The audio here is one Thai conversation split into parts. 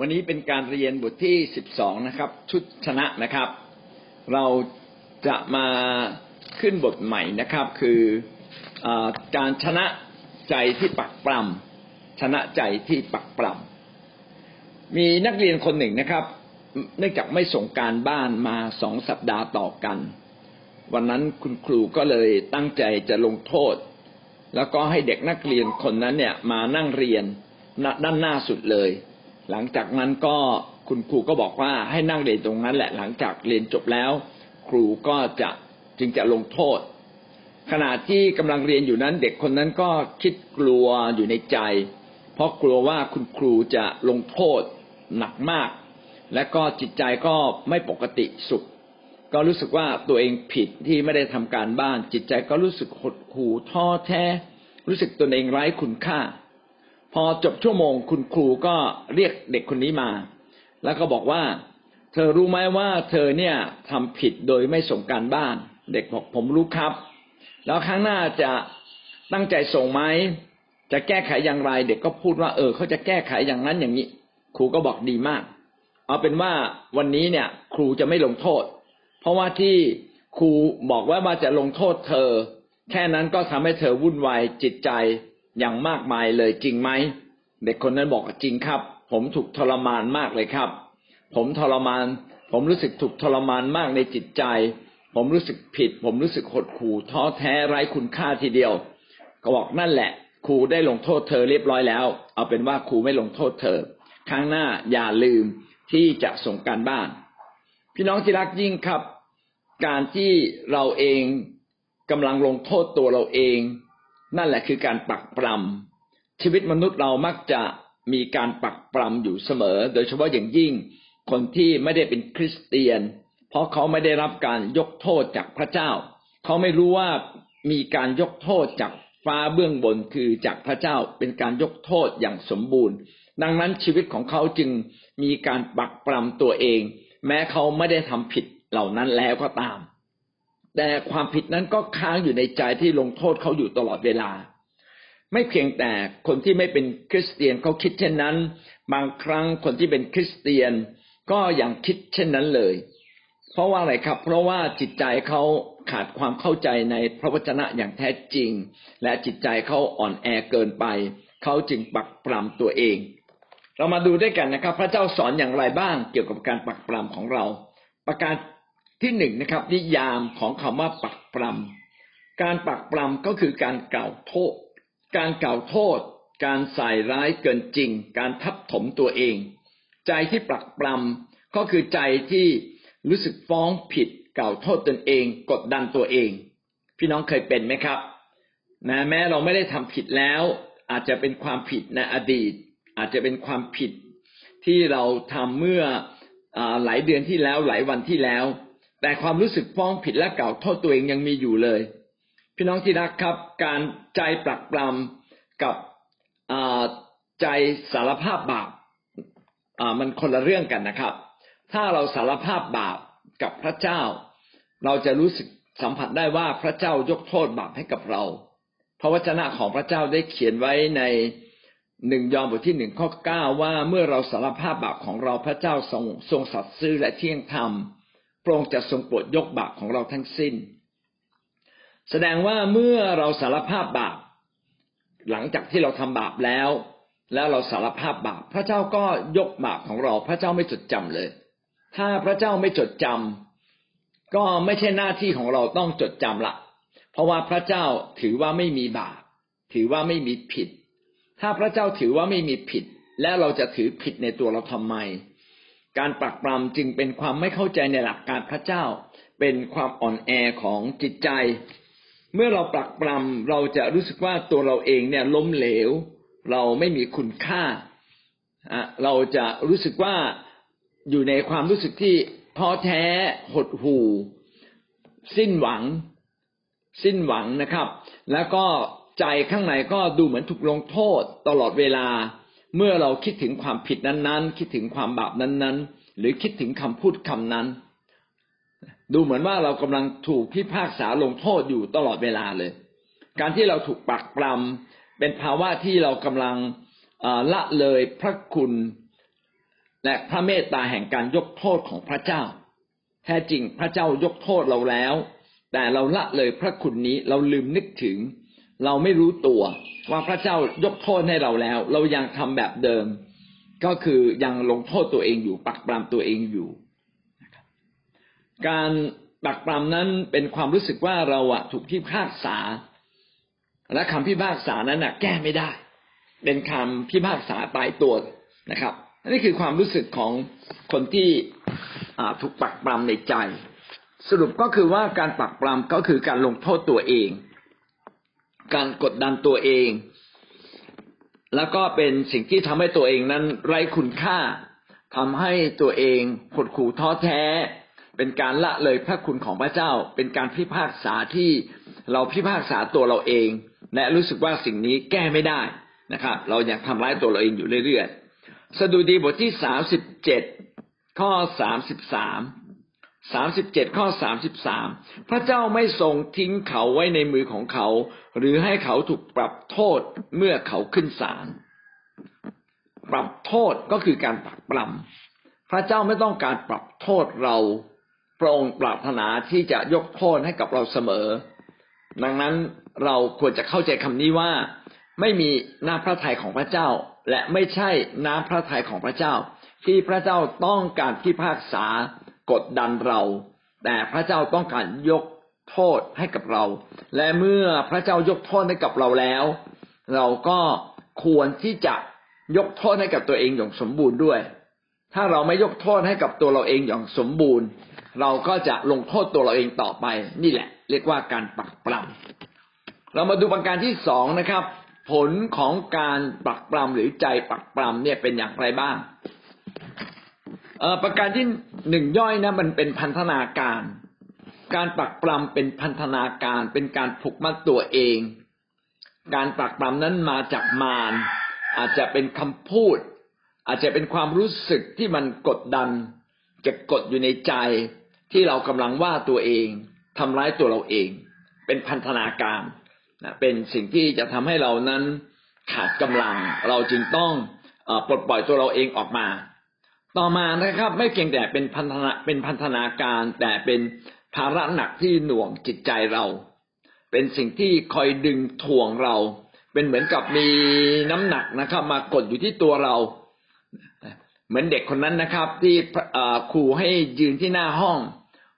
วันนี้เป็นการเรียนบทที่สิบสองนะครับ ชุดชนะนะครับ เราจะมาขึ้นบทใหม่นะครับ คืออการชนะใจที่ปักปรำชนะใจที่ปักปรำมีนักเรียนคนหนึ่งนะครับ เนื่องจากไม่ส่งการบ้านมาสองสัปดาห์ต่อกัน วันนั้นคุณครูก็เลยตั้งใจจะลงโทษ แล้วก็ให้เด็กนักเรียนคนนั้นเนี่ยมานั่งเรียนด้านหน้าสุดเลย หลังจากนั้นก็คุณครูก็บอกว่าให้นั่งเรียนตรงนั้นแหละหลังจากเรียนจบแล้ว ครูก็จะจึงจะลงโทษ ขณะที่กำลังเรียนอยู่นั้น เด็กคนนั้นก็คิดกลัวอยู่ในใจ เพราะกลัวว่าคุณครูจะลงโทษหนักมาก และก็จิตใจก็ไม่ปกติสุข ก็รู้สึกว่าตัวเองผิดที่ไม่ได้ทำการบ้าน จิตใจก็รู้สึกหดหู่ท้อแท้ รู้สึกตัวเองไร้คุณค่า พอจบชั่วโมงคุณครูก็เรียกเด็กคนนี้มา แล้วก็บอกว่า เธอรู้ไหมว่าเธอเนี่ยทำผิดโดยไม่ส่งการบ้าน เด็กบอกผมรู้ครับ แล้วครั้งหน้าจะตั้งใจส่งไหมจะแก้ไขอย่างไร เด็กก็พูดว่า เออเขาจะแก้ไขอย่างนั้นอย่างนี้ ครูก็บอกดีมาก เอาเป็นว่าวันนี้เนี่ย ครูจะไม่ลงโทษ เพราะว่าที่ครูบอกว่ามาจะลงโทษเธอ แค่นั้นก็ทำให้เธอวุ่นวายจิตใจ อย่างมากมายเลยจริงไหมเด็กคนนั้นบอกจริงครับ ผมถูกทรมานมากเลยครับ ผมทรมาน ผมรู้สึกถูกทรมานมากในจิตใจ ผมรู้สึกผิด ผมรู้สึกหดหู่ท้อแท้ไร้คุณค่าทีเดียว ก็บอกนั่นแหละ ครูได้ลงโทษเธอเรียบร้อยแล้ว เอาเป็นว่าครูไม่ลงโทษเธอ ครั้งหน้าอย่าลืมที่จะส่งการบ้าน พี่น้องที่รักยิ่งครับ การที่เราเองกำลังลงโทษตัวเราเอง นั่นแหละคือการปักปรำชีวิตมนุษย์เรามักจะมีการปักปรำอยู่เสมอ โดยเฉพาะอย่างยิ่งคนที่ไม่ได้เป็นคริสเตียน เพราะเขาไม่ได้รับการยกโทษจากพระเจ้า เขาไม่รู้ว่ามีการยกโทษจากฟ้าเบื้องบนคือจากพระเจ้าเป็นการยกโทษอย่างสมบูรณ์ ดังนั้นชีวิตของเขาจึงมีการปักปรำตัวเอง แม้เขาไม่ได้ทำผิดเหล่านั้นแล้วก็ตาม แต่ความผิดนั้นก็ค้างอยู่ในใจที่ลงโทษเขาอยู่ตลอดเวลา ไม่เพียงแต่คนที่ไม่เป็นคริสเตียนเขาคิดเช่นนั้น บางครั้งคนที่เป็นคริสเตียนก็ยังคิดเช่นนั้นเลย เพราะว่าอะไรครับ เพราะว่าจิตใจเขาขาดความเข้าใจในพระวจนะอย่างแท้จริง และจิตใจเขาอ่อนแอเกินไป เขาจึงปักปรำตัวเอง เรามาดูด้วยกันนะครับ พระเจ้าสอนอย่างไรบ้างเกี่ยวกับการปักปรำของเรา ประการ ที่หนึ่งนะครับ นิยามของคำว่าปักปรำการปักปรำก็คือการกล่าวโทษ การกล่าวโทษ การใส่ร้ายเกินจริง การทับถมตัวเอง ใจที่ปักปรำก็คือใจที่รู้สึกฟ้องผิดกล่าวโทษตนเอง กดดันตัวเอง พี่น้องเคยเป็นไหมครับนะแม้เราไม่ได้ทำผิดแล้ว อาจจะเป็นความผิดในอดีต อาจจะเป็นความผิดที่เราทำเมื่อหลายเดือนที่แล้วหลายวันที่แล้ว แต่ความรู้สึกฟ้องผิดและเก่าวโทษตัวเองยังมีอยู่เลย พี่น้องที่รักครับ การใจปรักปรำกับใจสารภาพบาปมันคนละเรื่องกันนะครับ ถ้าเราสารภาพบาปกับพระเจ้า เราจะรู้สึกสัมผัสได้ว่าพระเจ้ายกโทษบาปให้กับเรา พระวจนะของพระเจ้าได้เขียนไว้ในหนึ่งยอห์นบทที่หนึ่งข้อเก้าว่าเมื่อเราสารภาพบาปของเราพระเจ้าทรงทรงสัตย์ซื่อและเที่ยงธรรม พระองค์จะทรงโปรดยกบาปของเราทั้งสิ้น แสดงว่าเมื่อเราสารภาพบาป หลังจากที่เราทำบาปแล้ว แล้วเราสารภาพบาป พระเจ้าก็ยกบาปของเรา พระเจ้าไม่จดจำเลย ถ้าพระเจ้าไม่จดจำก็ไม่ใช่หน้าที่ของเราต้องจดจำละเพราะว่าพระเจ้าถือว่าไม่มีบาป ถือว่าไม่มีผิด ถ้าพระเจ้าถือว่าไม่มีผิด และเราจะถือผิดในตัวเราทำไม การปรักปรำจึงเป็นความไม่เข้าใจในหลักการพระเจ้า เป็นความอ่อนแอของจิตใจ เมื่อเราปรักปรำเราจะรู้สึกว่าตัวเราเองเนี่ยล้มเหลว เราไม่มีคุณค่า เราจะรู้สึกว่าอยู่ในความรู้สึกที่ท้อแท้หดหู่ สิ้นหวัง สิ้นหวังนะครับ แล้วก็ใจข้างในก็ดูเหมือนถูกลงโทษตลอดเวลา เมื่อเราคิดถึงความผิดนั้นๆ คิดถึงความบาปนั้นๆ หรือคิดถึงคำพูดคำนั้น ดูเหมือนว่าเรากำลังถูกพิพากษาลงโทษอยู่ตลอดเวลาเลย การที่เราถูกปักปรำเป็นภาวะที่เรากำลังละเลยพระคุณและพระเมตตาแห่งการยกโทษของพระเจ้า แท้จริงพระเจ้ายกโทษเราแล้ว แต่เราละเลยพระคุณนี้เราลืมนึกถึง เราไม่รู้ตัวว่าพระเจ้ายกโทษให้เราแล้ว เรายังทำแบบเดิม ก็คือยังลงโทษตัวเองอยู่ปักปรามตัวเองอยู่ การปักปรามนั้นเป็นความรู้สึกว่าเราอะถูกพิพากษา และคำพิพากษานั้นอะแก้ไม่ได้ เป็นคำพิพากษาตายตัวนะครับนี่คือความรู้สึกของคนที่ถูกปักปรามในใจ สรุปก็คือว่าการปักปรามก็คือการลงโทษตัวเอง การกดดันตัวเอง แล้วก็เป็นสิ่งที่ทำให้ตัวเองนั้นไร้คุณค่าทำให้ตัวเองหดขู่ท้อแท้ เป็นการละเลยพระคุณของพระเจ้า เป็นการพิพากษาที่เราพิพากษาตัวเราเอง และรู้สึกว่าสิ่งนี้แก้ไม่ได้นะครับ เราอยากทำร้ายตัวเราเองอยู่เรื่อยๆสดุดีบทที่สามสิบเจ็ดข้อสามสิบสาม สามสิบเจ็ดข้อสามสิบสามพระเจ้าไม่ทรงทิ้งเขาไว้ในมือของเขา หรือให้เขาถูกปรับโทษเมื่อเขาขึ้นศาลปรับโทษก็คือการปรับปรำพระเจ้าไม่ต้องการปรับโทษเราพระองค์ปรารถนาที่จะยกโทษให้กับเราเสมอ ดังนั้นเราควรจะเข้าใจคำนี้ว่า ไม่มีน้าพระทัยของพระเจ้า และไม่ใช่น้าพระทัยของพระเจ้า ที่พระเจ้าต้องการพิพากษา กดดันเรา แต่พระเจ้าต้องการยกโทษให้กับเรา และเมื่อพระเจ้ายกโทษให้กับเราแล้ว เราก็ควรที่จะยกโทษให้กับตัวเองอย่างสมบูรณ์ด้วย ถ้าเราไม่ยกโทษให้กับตัวเราเองอย่างสมบูรณ์ เราก็จะลงโทษตัวเราเองต่อไป นี่แหละ เรียกว่าการปักปรำเรามาดูประการที่สองนะครับ ผลของการปักปรำหรือใจปักปรำเนี่ยเป็นอย่างไรบ้างประการที่ หนึ่งย่อยนะมันเป็นพันธนาการ การปักปรำเป็นพันธนาการ เป็นการผูกมัดตัวเอง การปักปรำนั้นมาจากมารอาจจะเป็นคำพูด อาจจะเป็นความรู้สึกที่มันกดดันจะกดอยู่ในใจที่เรากำลังว่าตัวเองทำร้ายตัวเราเอง เป็นพันธนาการนะเป็นสิ่งที่จะทำให้เรานั้นขาดกำลัง เราจึงต้องปลดปล่อยตัวเราเองออกมา ต่อมานะครับ ไม่เพียงแต่เป็นพันธนาเป็นพันธนาการ แต่เป็นภาระหนักที่หน่วงจิตใจเรา เป็นสิ่งที่คอยดึงถ่วงเรา เป็นเหมือนกับมีน้ำหนักนะครับ มากดอยู่ที่ตัวเรา เหมือนเด็กคนนั้นนะครับ ที่ครูให้ยืนที่หน้าห้อง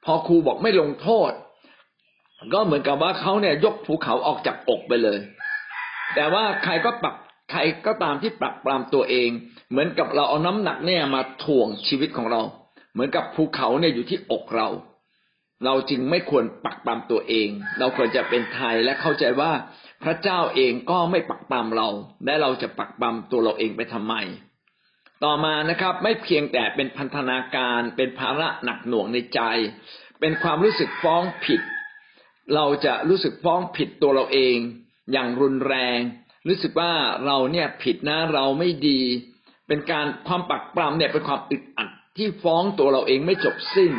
พอครูบอกไม่ลงโทษ ก็เหมือนกับว่าเขาเนี่ยยกภูเขาออกจากอกไปเลย แต่ว่าใครก็ปรับ ใครก็ตามที่ปรับปรามตัวเอง เหมือนกับเราเอาน้ำหนักเนี่ยมาถ่วงชีวิตของเรา เหมือนกับภูเขาเนี่ยอยู่ที่อกเรา เราจึงไม่ควรปักปรามตัวเอง เราควรจะเป็นไทยและเข้าใจว่าพระเจ้าเองก็ไม่ปักปรามเรา และเราจะปักปรามตัวเราเองไปทำไม ต่อมานะครับ ไม่เพียงแต่เป็นพันธนาการเป็นภาระหนักหน่วงในใจ เป็นความรู้สึกฟ้องผิด เราจะรู้สึกฟ้องผิดตัวเราเอง อย่างรุนแรง รู้สึกว่าเราเนี่ยผิดนะเราไม่ดี เป็นการความปักปรำเนี่ยเป็นความอึดอัดที่ฟ้องตัวเราเองไม่จบสิ้น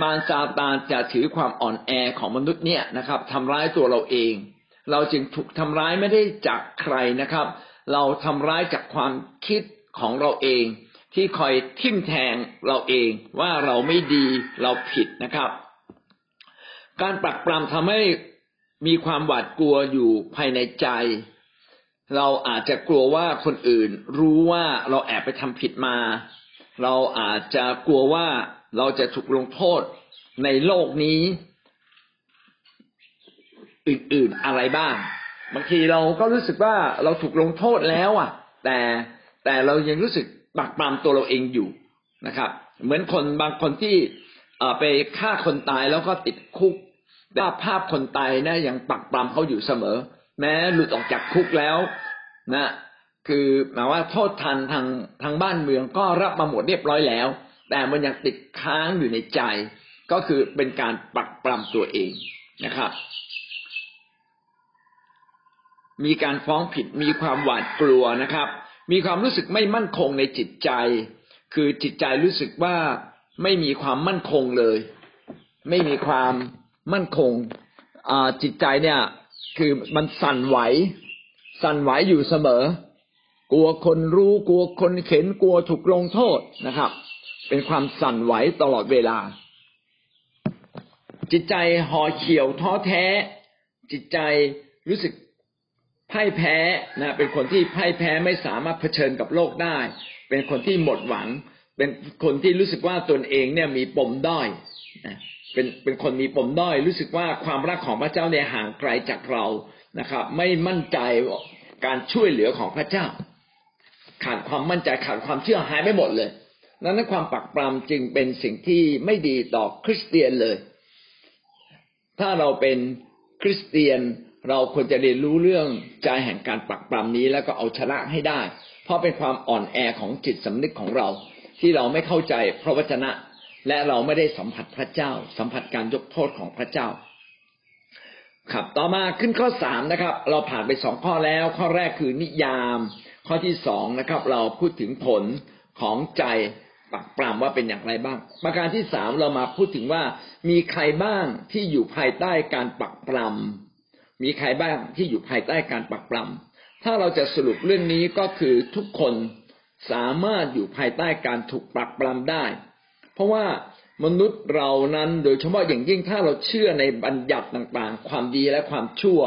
มารซาตานจะถือความอ่อนแอของมนุษย์เนี่ยนะครับทำร้ายตัวเราเอง เราจึงถูกทำร้ายไม่ได้จากใครนะครับ เราทำร้ายจากความคิดของเราเอง ที่คอยทิ่มแทงเราเองว่าเราไม่ดีเราผิดนะครับ การปักปรำทำให้มีความหวาดกลัวอยู่ภายในใจ เราอาจจะกลัวว่าคนอื่น รู้ว่าเราแอบไปทำผิดมา เราอาจจะกลัวว่าเราจะถูกลงโทษในโลกนี้ อื่นๆอะไรบ้างบางทีเราก็รู้สึกว่าเราถูกลงโทษแล้ว อะ แต่แต่เรายังรู้สึกปักปามตัวเราเองอยู่นะครับ เหมือนคนบางคนที่ไปฆ่าคนตายแล้วก็ติดคุกแต่ภาพคนตายนะยังปักปามเขาอยู่เสมอ แม้หลุดออกจากคุกแล้วนะคือหมายว่าโทษทันทางทางบ้านเมืองก็รับมาหมดเรียบร้อยแล้ว แต่มันยังติดค้างอยู่ในใจ ก็คือเป็นการปักปรำตัวเองนะครับ มีการฟ้องผิดมีความหวาดกลัวนะครับ มีความรู้สึกไม่มั่นคงในจิตใจ คือจิตใจรู้สึกว่าไม่มีความมั่นคงเลย ไม่มีความมั่นคงจิตใจเนี่ย คือมันสั่นไหว สั่นไหวอยู่เสมอ กลัวคนรู้กลัวคนเข็นกลัวถูกลงโทษนะครับ เป็นความสั่นไหวตลอดเวลา จิตใจห่อเขียวท้อแท้ จิตใจรู้สึกพ่ายแพ้นะเป็นคนที่พ่ายแพ้ไม่สามารถเผชิญกับโลกได้ เป็นคนที่หมดหวัง เป็นคนที่รู้สึกว่าตนเองเนี่ยมีปมด้อย นะเป็นเป็นคนมีปมด้อย รู้สึกว่าความรักของพระเจ้าเนี่ยห่างไกลจากเรานะครับ ไม่มั่นใจการช่วยเหลือของพระเจ้า ขาดความมั่นใจขาดความเชื่อหายไปหมดเลยนั้นความปักปรำจึงเป็นสิ่งที่ไม่ดีต่อคริสเตียนเลย ถ้าเราเป็นคริสเตียนเราควรจะเรียนรู้เรื่องใจแห่งการปักปรำนี้แล้วก็เอาชนะให้ได้ เพราะเป็นความอ่อนแอของจิตสำนึกของเรา ที่เราไม่เข้าใจพระวจนะ และเราไม่ได้สัมผัสพระเจ้า สัมผัสการยกโทษของพระเจ้า ครับต่อมาขึ้นข้อสามนะครับ เราผ่านไปสองข้อแล้ว ข้อแรกคือนิยาม ข้อที่สองนะครับ เราพูดถึงผลของใจปักปรำว่าเป็นอย่างไรบ้าง ประการที่สามเรามาพูดถึงว่ามีใครบ้างที่อยู่ภายใต้การปักปรำมีใครบ้างที่อยู่ภายใต้การปักปรำถ้าเราจะสรุปเรื่องนี้ก็คือทุกคนสามารถอยู่ภายใต้การถูกปักปรำได้ เพราะว่ามนุษย์เรานั้นโดยเฉพาะอย่างยิ่งถ้าเราเชื่อในบัญญัติต่างๆ ความดีและความชั่ว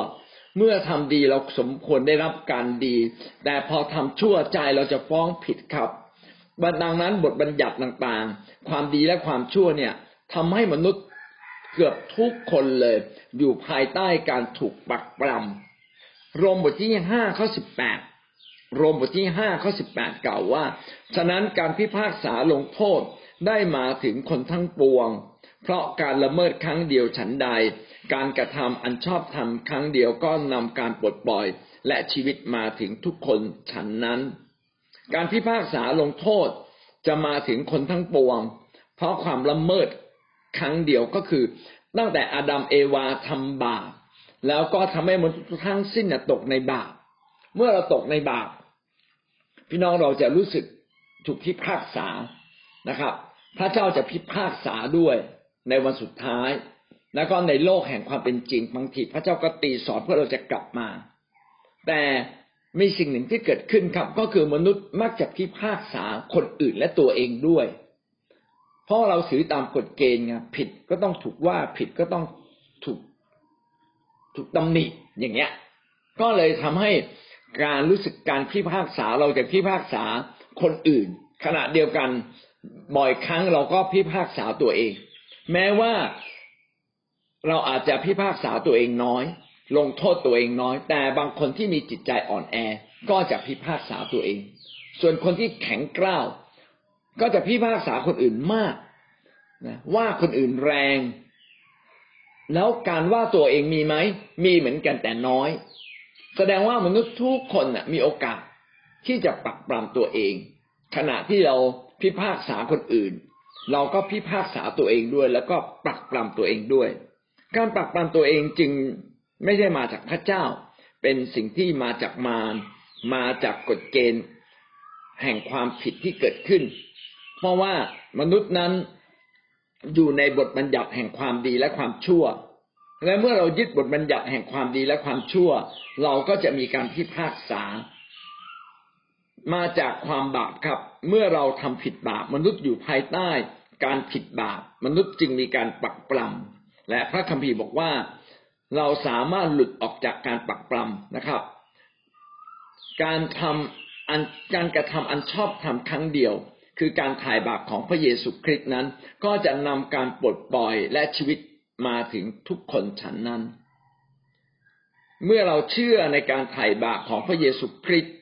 เมื่อทำดีเราสมควรได้รับการดี แต่พอทำชั่วใจเราจะฟ้องผิดครับดังนั้นบทบัญญัติต่างๆ ความดีและความชั่วเนี่ยทำให้มนุษย์เกือบทุกคนเลย อยู่ภายใต้การถูกปักปรำรมบทที่ห้าข้อสิบแปดรมบทที่ห้าข้อสิบแปดกล่าวว่า ฉะนั้นการพิพากษาลงโทษ ได้มาถึงคนทั้งปวง เพราะการละเมิดครั้งเดียวฉันใด การกระทำอันชอบธรรมครั้งเดียวก็นำการปลดปล่อย และชีวิตมาถึงทุกคนฉันนั้น การพิพากษาลงโทษจะมาถึงคนทั้งปวง เพราะความละเมิดครั้งเดียวก็คือ ตั้งแต่อาดัมเอวาทำบาปแล้วก็ทำให้มนุษย์ทั้งสิ้นตกในบาปเมื่อเราตกในบาปพี่น้องเราจะรู้สึกถูกพิพากษานะครับ พระเจ้าจะพิพากษาด้วยในวันสุดท้าย แล้วก็ในโลกแห่งความเป็นจริงบางทีพระเจ้าก็ตีสอนเพื่อเราจะกลับมา แต่มีสิ่งหนึ่งที่เกิดขึ้นครับ ก็คือมนุษย์มักจะพิพากษาคนอื่นและตัวเองด้วย เพราะเราถือตามกฎเกณฑ์ไงผิดก็ต้องถูกว่าผิดก็ต้องถูกถูกตำหนิอย่างเงี้ย ก็เลยทำให้การรู้สึกการพิพากษาเราจะพิพากษาคนอื่น ขณะเดียวกัน บ่อยครั้งเราก็พิพากษาตัวเอง แม้ว่าเราอาจจะพิพากษาตัวเองน้อย ลงโทษตัวเองน้อย แต่บางคนที่มีจิตใจอ่อนแอ ก็จะพิพากษาตัวเอง ส่วนคนที่แข็งกร้าวก็จะพิพากษาคนอื่นมากนะว่าคนอื่นแรง แล้วการว่าตัวเองมีไหมมีเหมือนกันแต่น้อย แสดงว่ามนุษย์ทุกคนนะมีโอกาสที่จะปักปรำตัวเอง ขณะที่เรา พิพากษาคนอื่น เราก็พิพากษาตัวเองด้วย แล้วก็ปรักปรำตัวเองด้วย การปรักปรำตัวเองจึงไม่ใช่มาจากพระเจ้า เป็นสิ่งที่มาจากมารมาจากกฎเกณฑ์ แห่งความผิดที่เกิดขึ้น เพราะว่ามนุษย์นั้นอยู่ในบทบัญญัติแห่งความดีและความชั่ว และเมื่อเรายึดบทบัญญัติแห่งความดีและความชั่ว เราก็จะมีการพิพากษา มาจากความบาปครับ เมื่อเราทำผิดบาปมนุษย์อยู่ภายใต้ การผิดบาปมนุษย์จึงมีการปักปลำและพระคัมภีร์บอกว่าเราสามารถหลุดออกจากการปักปลำนะครับ การทำอันการกระทำอันชอบทำครั้งเดียว คือการถ่ายบาปของพระเยซูคริสต์นั้น ก็จะนำการปลดปล่อยและชีวิตมาถึงทุกคนฉันนั้น เมื่อเราเชื่อในการถ่ายบาปของพระเยซูคริสต์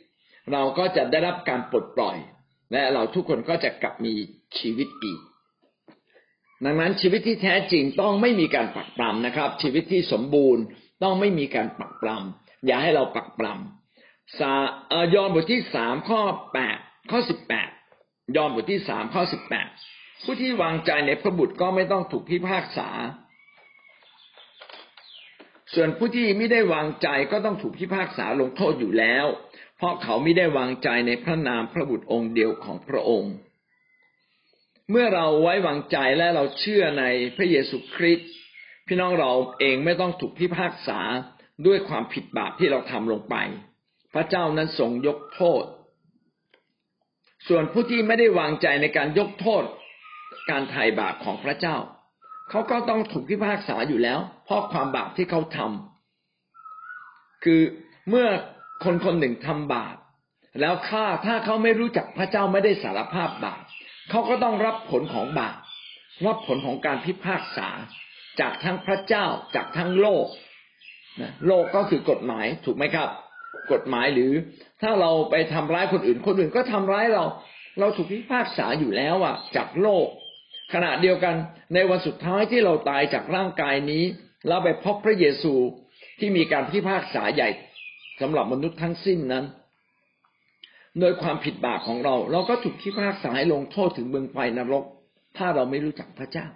เราก็จะได้รับการปลดปล่อย และเราทุกคนก็จะกลับมีชีวิตอีก ดังนั้นชีวิตที่แท้จริงต้องไม่มีการปักปรำนะครับ ชีวิตที่สมบูรณ์ต้องไม่มีการปักปรำอย่าให้เราปักปรำสายอนบทที่สามข้อแปดข้อสิบแปดยอห์นบทที่สามข้อสิบแปดผู้ที่วางใจในพระบุตรก็ไม่ต้องถูกพิพากษา ส่วนผู้ที่ไม่ได้วางใจก็ต้องถูกพิพากษาลงโทษอยู่แล้ว เพราะเขาไม่ได้วางใจในพระนามพระบุตรองค์เดียวของพระองค์ เมื่อเราไว้วางใจและเราเชื่อในพระเยซูคริสต์พี่น้องเราเองไม่ต้องถูกพิพากษาด้วยความผิดบาปที่เราทำลงไป พระเจ้านั้นทรงยกโทษ ส่วนผู้ที่ไม่ได้วางใจในการยกโทษ การไถ่บาปของพระเจ้า เขาก็ต้องถูกพิพากษาอยู่แล้ว เพราะความบาปที่เขาทำคือเมื่อ คนคนหนึ่งทำบาปแล้วข้าถ้าเขาไม่รู้จักพระเจ้าไม่ได้สารภาพบาปเขาก็ต้องรับผลของบาปรับผลของการพิพากษาจากทั้งพระเจ้าจากทั้งโลกนะโลกก็คือกฎหมายถูกไหมครับ กฎหมายหรือถ้าเราไปทำร้ายคนอื่น คนอื่นก็ทำร้ายเรา เราถูกพิพากษาอยู่แล้วอะ จากโลก ขณะเดียวกันในวันสุดท้ายที่เราตายจากร่างกายนี้ เราไปพบพระเยซูที่มีการพิพากษาใหญ่ สำหรับมนุษย์ทั้งสิ้นนั้น โดยความผิดบาปของเรา เราก็ถูกพิพากษาให้ลงโทษถึงเมืองไฟนรก ถ้าเราไม่รู้จักพระเจ้า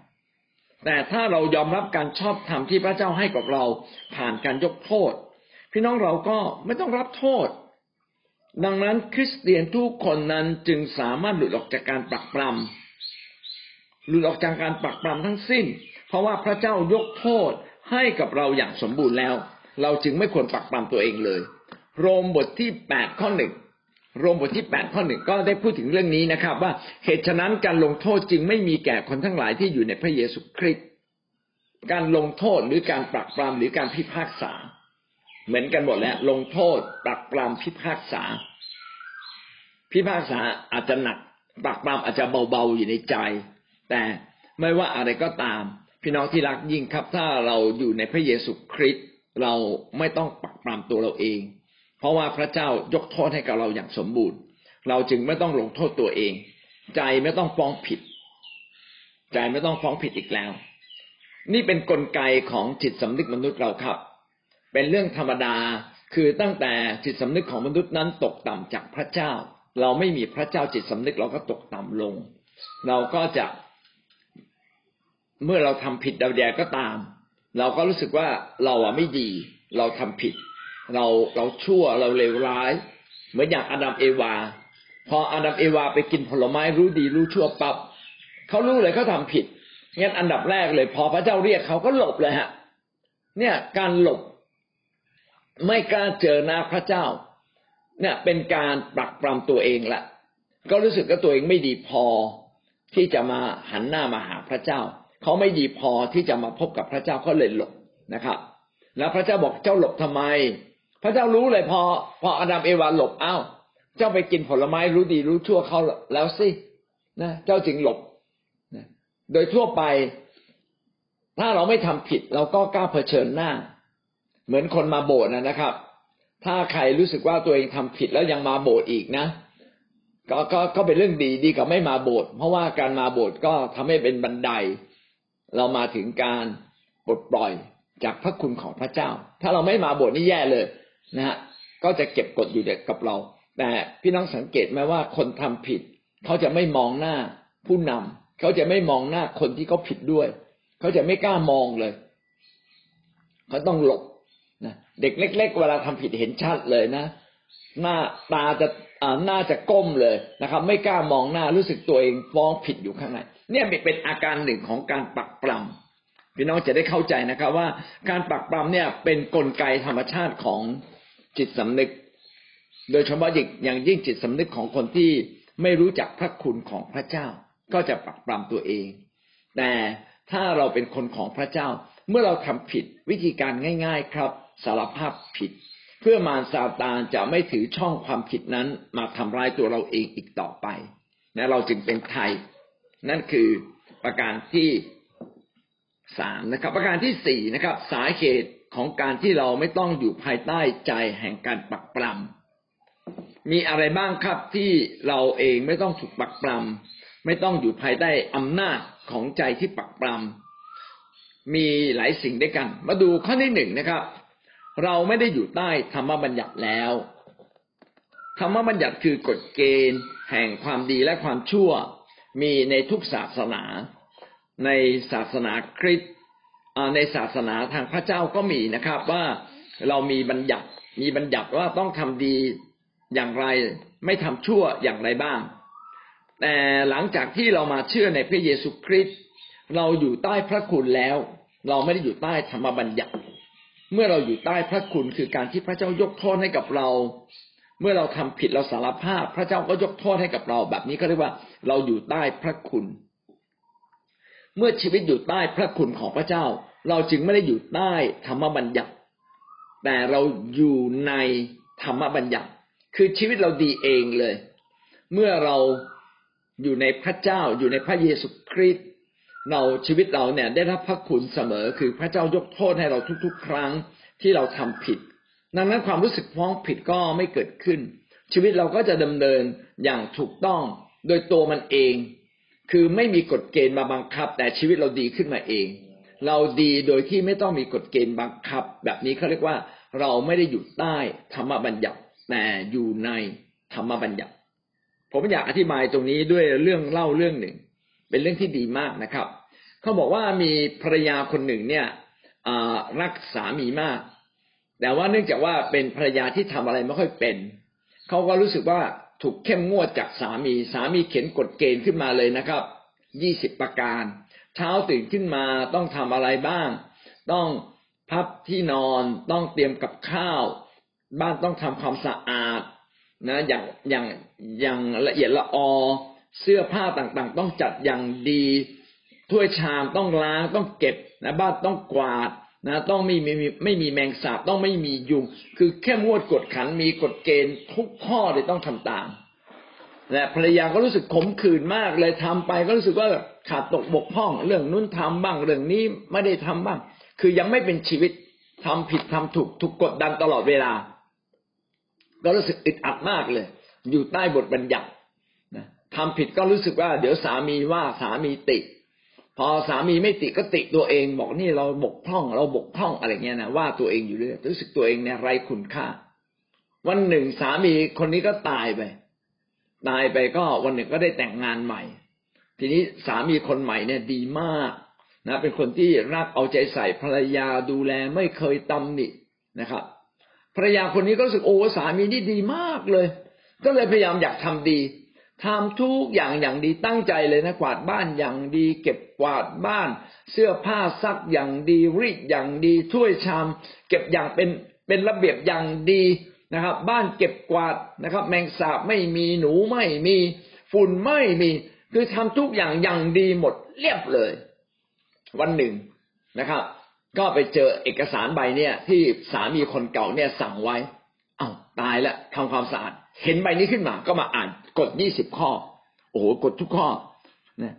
แต่ถ้าเรายอมรับการชอบธรรมที่พระเจ้าให้กับเราผ่านการยกโทษ พี่น้องเราก็ไม่ต้องรับโทษ ดังนั้นคริสเตียนทุกคนนั้นจึงสามารถหลุดออกจากการปรักปรำหลุดออกจากการปรักปรำทั้งสิ้น เพราะว่าพระเจ้ายกโทษให้กับเราอย่างสมบูรณ์แล้ว เราจึงไม่ควรปักปรำตัวเองเลย โรมบทที่แปดข้อหนึ่งโรมบทที่แปดข้อหนึ่งก็ได้พูดถึงเรื่องนี้นะครับ ว่าเหตุฉะนั้นการลงโทษจึงไม่มีแก่คนทั้งหลายที่อยู่ในพระเยซูคริสต์การลงโทษหรือการปรักปรำหรือการพิพากษา เหมือนกันหมดแล้วลงโทษปรักปรำพิพากษา พิพากษาอาจจะหนักปรักปรำอาจจะเบาๆอยู่ในใจ แต่ไม่ว่าอะไรก็ตาม พี่น้องที่รักยิ่งครับถ้าเราอยู่ในพระเยซูคริสต์ เราไม่ต้องปักปรามตัวเราเอง เพราะว่าพระเจ้ายกโทษให้กับเราอย่างสมบูรณ์ เราจึงไม่ต้องลงโทษตัวเอง ใจไม่ต้องฟ้องผิด ใจไม่ต้องฟ้องผิดอีกแล้ว นี่เป็นนกลไกของจิตสำนึกมนุษย์เราครับ เป็นเรื่องธรรมดาคือตั้งแต่จิตสำนึกของมนุษย์นั้นตกต่ำจากพระเจ้า เราไม่มีพระเจ้าจิตสำนึกเราก็ตกต่ำลง เราก็จะเมื่อเราทำผิดดาแดก็ตาม เราก็รู้สึกว่าเราอะไม่ดี เราทำผิด เราเราชั่วเราเลวร้าย เหมือนอย่างอาดัมเอวา พออาดัมเอวาไปกินผลไม้รู้ดีรู้ชั่วปับ๊บเขารู้เลยเขาทาผิดงั้นอันดับแรกเลย พอพระเจ้าเรียกเขาก็หลบเลยฮะ เนี่ยการหลบไม่กล้าเจอหน้าพระเจ้า เนี่ยเป็นการปรักปรำตัวเองละก็รู้สึกว่าตัวเองไม่ดีพอที่จะมาหันหน้ามาหาพระเจ้า เขาไม่ดีพอที่จะมาพบกับพระเจ้าเขาเลยหลบนะครับ แล้วพระเจ้าบอกเจ้าหลบทำไม พระเจ้ารู้เลยพอ พออาดัมเอวาหลบอ้าวเจ้าไปกินผลไม้รู้ดีรู้ชั่วเขาแล้วสินะเจ้าจึงหลบนะโดยทั่วไป ถ้าเราไม่ทำผิด เราก็กล้าเผชิญหน้า เหมือนคนมาโบสถ์นะครับ ถ้าใครรู้สึกว่าตัวเองทำผิดแล้วยังมาโบสถ์อีกนะก็ก็ก็เป็นเรื่องดีดีกว่าไม่มาโบสถ์เพราะว่าการมาโบสถ์ก็ทำให้เป็นบันได เรามาถึงการปลดปล่อยจากพระคุณของพระเจ้า ถ้าเราไม่มาบทนี่แย่เลยนะฮะก็จะเก็บกดอยู่เด็กกับเรา แต่พี่น้องสังเกตไหมว่าคนทำผิด เขาจะไม่มองหน้าผู้นำเขาจะไม่มองหน้าคนที่เขาผิดด้วย เขาจะไม่กล้ามองเลย เขาต้องหลบนะเด็กเล็ก ๆ เวลาทำผิดเห็นชัดเลยนะ หน้าตาจะ น้าจะก้มเลยนะครับ ไม่กล้ามองหน้ารู้สึกตัวเองฟ้องผิดอยู่ข้างในเนี่ยเป็นอาการหนึ่งของการปักปรำพี่น้องจะได้เข้าใจนะครับว่าการปักปรำเนี่ยเป็นนกลไกธรรมชาติของจิตสำนึก โดยเฉพาะอย่างยิ่งจิตสำนึกของคนที่ไม่รู้จักพระคุณของพระเจ้า ก็จะปักปรำตัวเอง แต่ถ้าเราเป็นคนของพระเจ้า เมื่อเราทำผิดวิธีการง่าย ๆ ครับ สารภาพผิด เพื่อมารซาตานจะไม่ถือช่องความผิดนั้นมาทำร้ายตัวเราเองอีกต่อไปนะเราจึงเป็นไทย นั่นคือประการที่สามนะครับ ประการที่สี่นะครับ สาเหตุของการที่เราไม่ต้องอยู่ภายใต้ใจแห่งการปักปรำมีอะไรบ้างครับที่เราเองไม่ต้องถูกปักปรำไม่ต้องอยู่ภายใต้อำนาจของใจที่ปักปรำมีหลายสิ่งด้วยกัน มาดูข้อที่หนึ่งนะครับ เราไม่ได้อยู่ใต้ธรรมบัญญัติแล้ว ธรรมบัญญัติคือกฎเกณฑ์ แห่งความดีและความชั่ว มีในทุกศาสนา ในศาสนาคริสต์ในศาสนาทางพระเจ้าก็มีนะครับว่าเรามีบัญญัติมีบัญญัติว่าต้องทำดีอย่างไรไม่ทำชั่วอย่างไรบ้าง แต่หลังจากที่เรามาเชื่อในพระเยซูคริสต์เราอยู่ใต้พระคุณแล้ว เราไม่ได้อยู่ใต้ธรรมบัญญัติ เมื่อเราอยู่ใต้พระคุณคือการที่พระเจ้ายกโทษให้กับเรา เมื่อเราทำผิดเราสารภาพ พระเจ้าก็ยกโทษให้กับเราแบบนี้ก็เรียกว่าเราอยู่ใต้พระคุณ เมื่อชีวิตอยู่ใต้พระคุณของพระเจ้า เราจึงไม่ได้อยู่ใต้ธรรมบัญญัติ แต่เราอยู่ในธรรมบัญญัติ คือชีวิตเราดีเองเลย เมื่อเราอยู่ในพระเจ้าอยู่ในพระเยซูคริสต์ เราชีวิตเราเนี่ยได้รับพระคุณเสมอคือพระเจ้ายกโทษให้เราทุก ๆ ครั้งที่เราทำผิด ดังนั้นความรู้สึกฟ้องผิดก็ไม่เกิดขึ้น ชีวิตเราก็จะดำเนินอย่างถูกต้องโดยตัวมันเอง คือไม่มีกฎเกณฑ์มาบังคับ แต่ชีวิตเราดีขึ้นมาเอง เราดีโดยที่ไม่ต้องมีกฎเกณฑ์บังคับ แบบนี้เขาเรียกว่าเราไม่ได้อยู่ใต้ธรรมบัญญัติแต่อยู่ในธรรมบัญญัติ ผมอยากอธิบายตรงนี้ด้วยเรื่องเล่าเรื่องหนึ่ง เป็นเรื่องที่ดีมากนะครับ เขาบอกว่ามีภรรยาคนหนึ่งเนี่ยรักสามีมาก แต่ว่าเนื่องจากว่าเป็นภรรยาที่ทำอะไรไม่ค่อยเป็น เขาก็รู้สึกว่าถูกเข้มงวดจากสามี สามีเขียนกฎเกณฑ์ขึ้นมาเลยนะครับ ยี่สิบประการ เช้าตื่นขึ้นมาต้องทำอะไรบ้าง ต้องพับที่นอน ต้องเตรียมกับข้าว บ้านต้องทำความสะอาดนะ อย่างอย่างอย่างละเอียดละออ เสื้อผ้าต่างๆ ต้องจัดอย่างดีถ้วยชามต้องล้างต้องเก็บนะบ้านต้องกวาดนะต้องไม่มีไม่มีแมงสาบต้องไม่มียุง คือแค่มวดกฎขันมีกฎเกณฑ์ทุกข้อเลยต้องทำตามและภรรยาก็รู้สึกขมขื่นมากเลยทำไปก็รู้สึกว่าขาดตกบกพร่อง เรื่องนู้นทำบ้างเรื่องนี้ไม่ได้ทำบ้าง คือยังไม่เป็นชีวิตทำผิดทำถูกถูกกดดันตลอดเวลา ก็รู้สึกอึดอัดมากเลย อยู่ใต้บทบัญญัติ ทำผิดก็รู้สึกว่า เดี๋ยวสามีว่าสามีติ พอสามีไม่ติก็ติตัวเองบอกนี่เราบกพร่อง เราบกพร่องอะไรเงี้ยนะว่าตัวเองอยู่เรื่อยรู้สึกตัวเองเนี่ยไร้คุณค่า วันหนึ่งสามีคนนี้ก็ตายไป ตายไปก็วันหนึ่งก็ได้แต่งงานใหม่ ทีนี้สามีคนใหม่เนี่ยดีมากนะเป็นคนที่รักเอาใจใส่ภรรยาดูแลไม่เคยตำหนินะครับภรรยาคนนี้ก็รู้สึกโอ้สามีนี่ดีมากเลย ก็เลยพยายามอยากทำดี ทำทุกอย่างอย่างดีตั้งใจเลยนะกวาดบ้านอย่างดี เก็บกวาดบ้าน เสื้อผ้าซักอย่างดีรีดอย่างดีถ้วยชาม เก็บอย่างเป็นเป็นระเบียบอย่างดีนะครับ บ้านเก็บกวาดนะครับ แมงสาบไม่มีหนูไม่มีฝุ่นไม่มีคือทำทุกอย่างอย่างดีหมดเรียบเลย วันหนึ่งนะครับ ก็ไปเจอเอกสารใบเนี่ย ที่สามีคนเก่าเนี่ยสั่งไว้ เอา้าตายแล้วทำความสะอาด เห็นใบนี้ขึ้นมา ก็มาอ่านกฎยี่สิบข้อ โอ้โหกฎทุกข้อนะ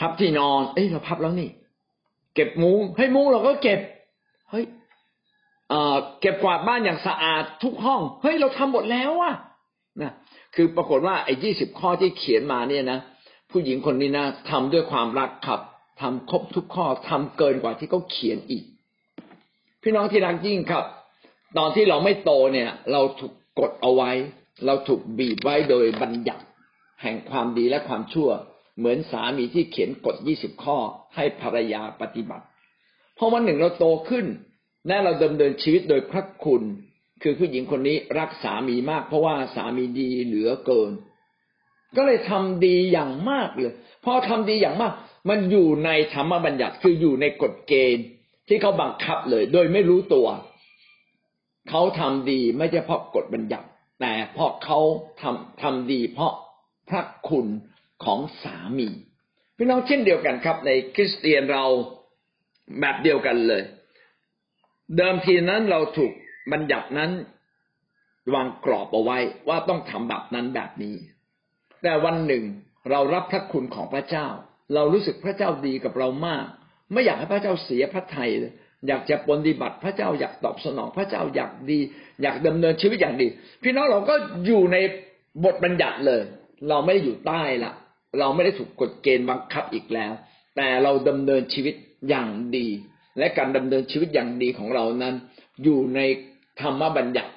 พับที่นอน เอ้ยเราพับแล้วนี่ เก็บมุ้งให้ยมุ้งเราก็เก็บเฮ้ยเอ่อเก็บกวาดบ้านอย่างสะอาดทุกห้อง เฮ้ยเราทำหมดแล้วอะนะคือปรากฏว่าไอ้ยี่สิบข้อที่เขียนมาเนี่ยนะผู้หญิงคนนี้นะทำด้วยความรักครับทำครบทุกข้อทำเกินกว่าที่เขาเขียนอีก พี่น้องที่รักยิ่งครับ ตอนที่เราไม่โตเนี่ย เราถูก กดเอาไว้ เราถูกบีบไว้โดยบัญญัติแห่งความดีและความชั่ว เหมือนสามีที่เขียนกฎยี่สิบข้อให้ภรรยาปฏิบัติพอวันหนึ่งเราโตขึ้นและเราดำเนินชีวิตโดยพระคุณ คือผู้หญิงคนนี้รักสามีมาก เพราะว่าสามีดีเหลือเกิน ก็เลยทำดีอย่างมากเลยพอทำดีอย่างมาก มันอยู่ในธรรมบัญญัติคืออยู่ในกฎเกณฑ์ที่เขาบังคับเลย โดยไม่รู้ตัว เขาทำดีไม่ใช่เพราะกฎบัญญัติ แต่เพราะเขาทำทำดี เพราะพระคุณของสามีพี่น้องเช่นเดียวกันครับ ในคริสเตียนเราแบบเดียวกันเลย เดิมทีนั้นเราถูกบัญญัตินั้นวางกรอบเอาไว้ว่าต้องทำแบบนั้นแบบนี้ แต่วันหนึ่งเรารับพระคุณของพระเจ้า เรารู้สึกพระเจ้าดีกับเรามาก ไม่อยากให้พระเจ้าเสียพระทัยเลย อยากจะปฏิบัติพระเจ้าอยากตอบสนอง พระเจ้าอยากดี อยากดำเนินชีวิตอย่างดี พี่น้องเราก็อยู่ในบทบัญญัติเลย เราไม่ได้อยู่ใต้ละเราไม่ได้ถูกกฎเกณฑ์บังคับอีกแล้ว แต่เราดำเนินชีวิตอย่างดี และการดำเนินชีวิตอย่างดีของเรานั้น อยู่ในธรรมบัญญัติ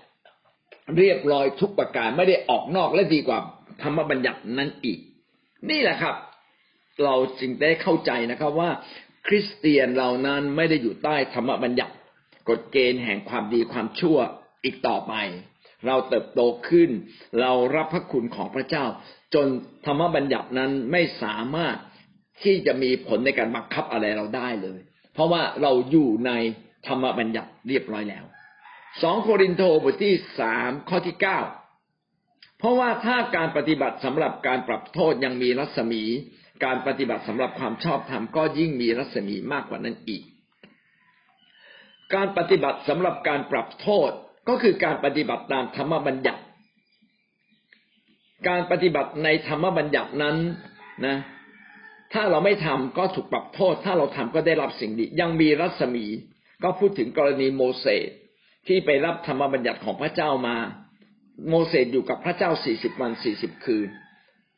เรียบร้อยทุกประการไม่ได้ออกนอกและดีกว่าธรรมบัญญัตินั้นอีก นี่แหละครับ เราจึงได้เข้าใจนะครับว่า คริสเตียนเรานั้นไม่ได้อยู่ใต้ธรรมบัญญัติ กฎเกณฑ์แห่งความดีความชั่วอีกต่อไป เราเติบโตขึ้น เรารับพระคุณของพระเจ้า จนธรรมบัญญัตินั้นไม่สามารถที่จะมีผลในการบังคับอะไรเราได้เลย เพราะว่าเราอยู่ในธรรมบัญญัติเรียบร้อยแล้วสองโครินโตบทที่สามข้อที่เก้าเพราะว่าถ้าการปฏิบัติสำหรับการปรับโทษยังมีรัศมี การปฏิบัติสำหรับความชอบธรรมก็ยิ่งมีรัศมีมากกว่านั้นอีก การปฏิบัติสำหรับการปรับโทษก็คือการปฏิบัติตามธรรมบัญญัติ การปฏิบัติในธรรมบัญญัตินั้นนะ ถ้าเราไม่ทำก็ถูกปรับโทษ ถ้าเราทำก็ได้รับสิ่งดี ยังมีรัศมี ก็พูดถึงกรณีโมเสสที่ไปรับธรรมบัญญัติของพระเจ้ามา โมเสสอยู่กับพระเจ้าสี่สิบวันสี่สิบคืน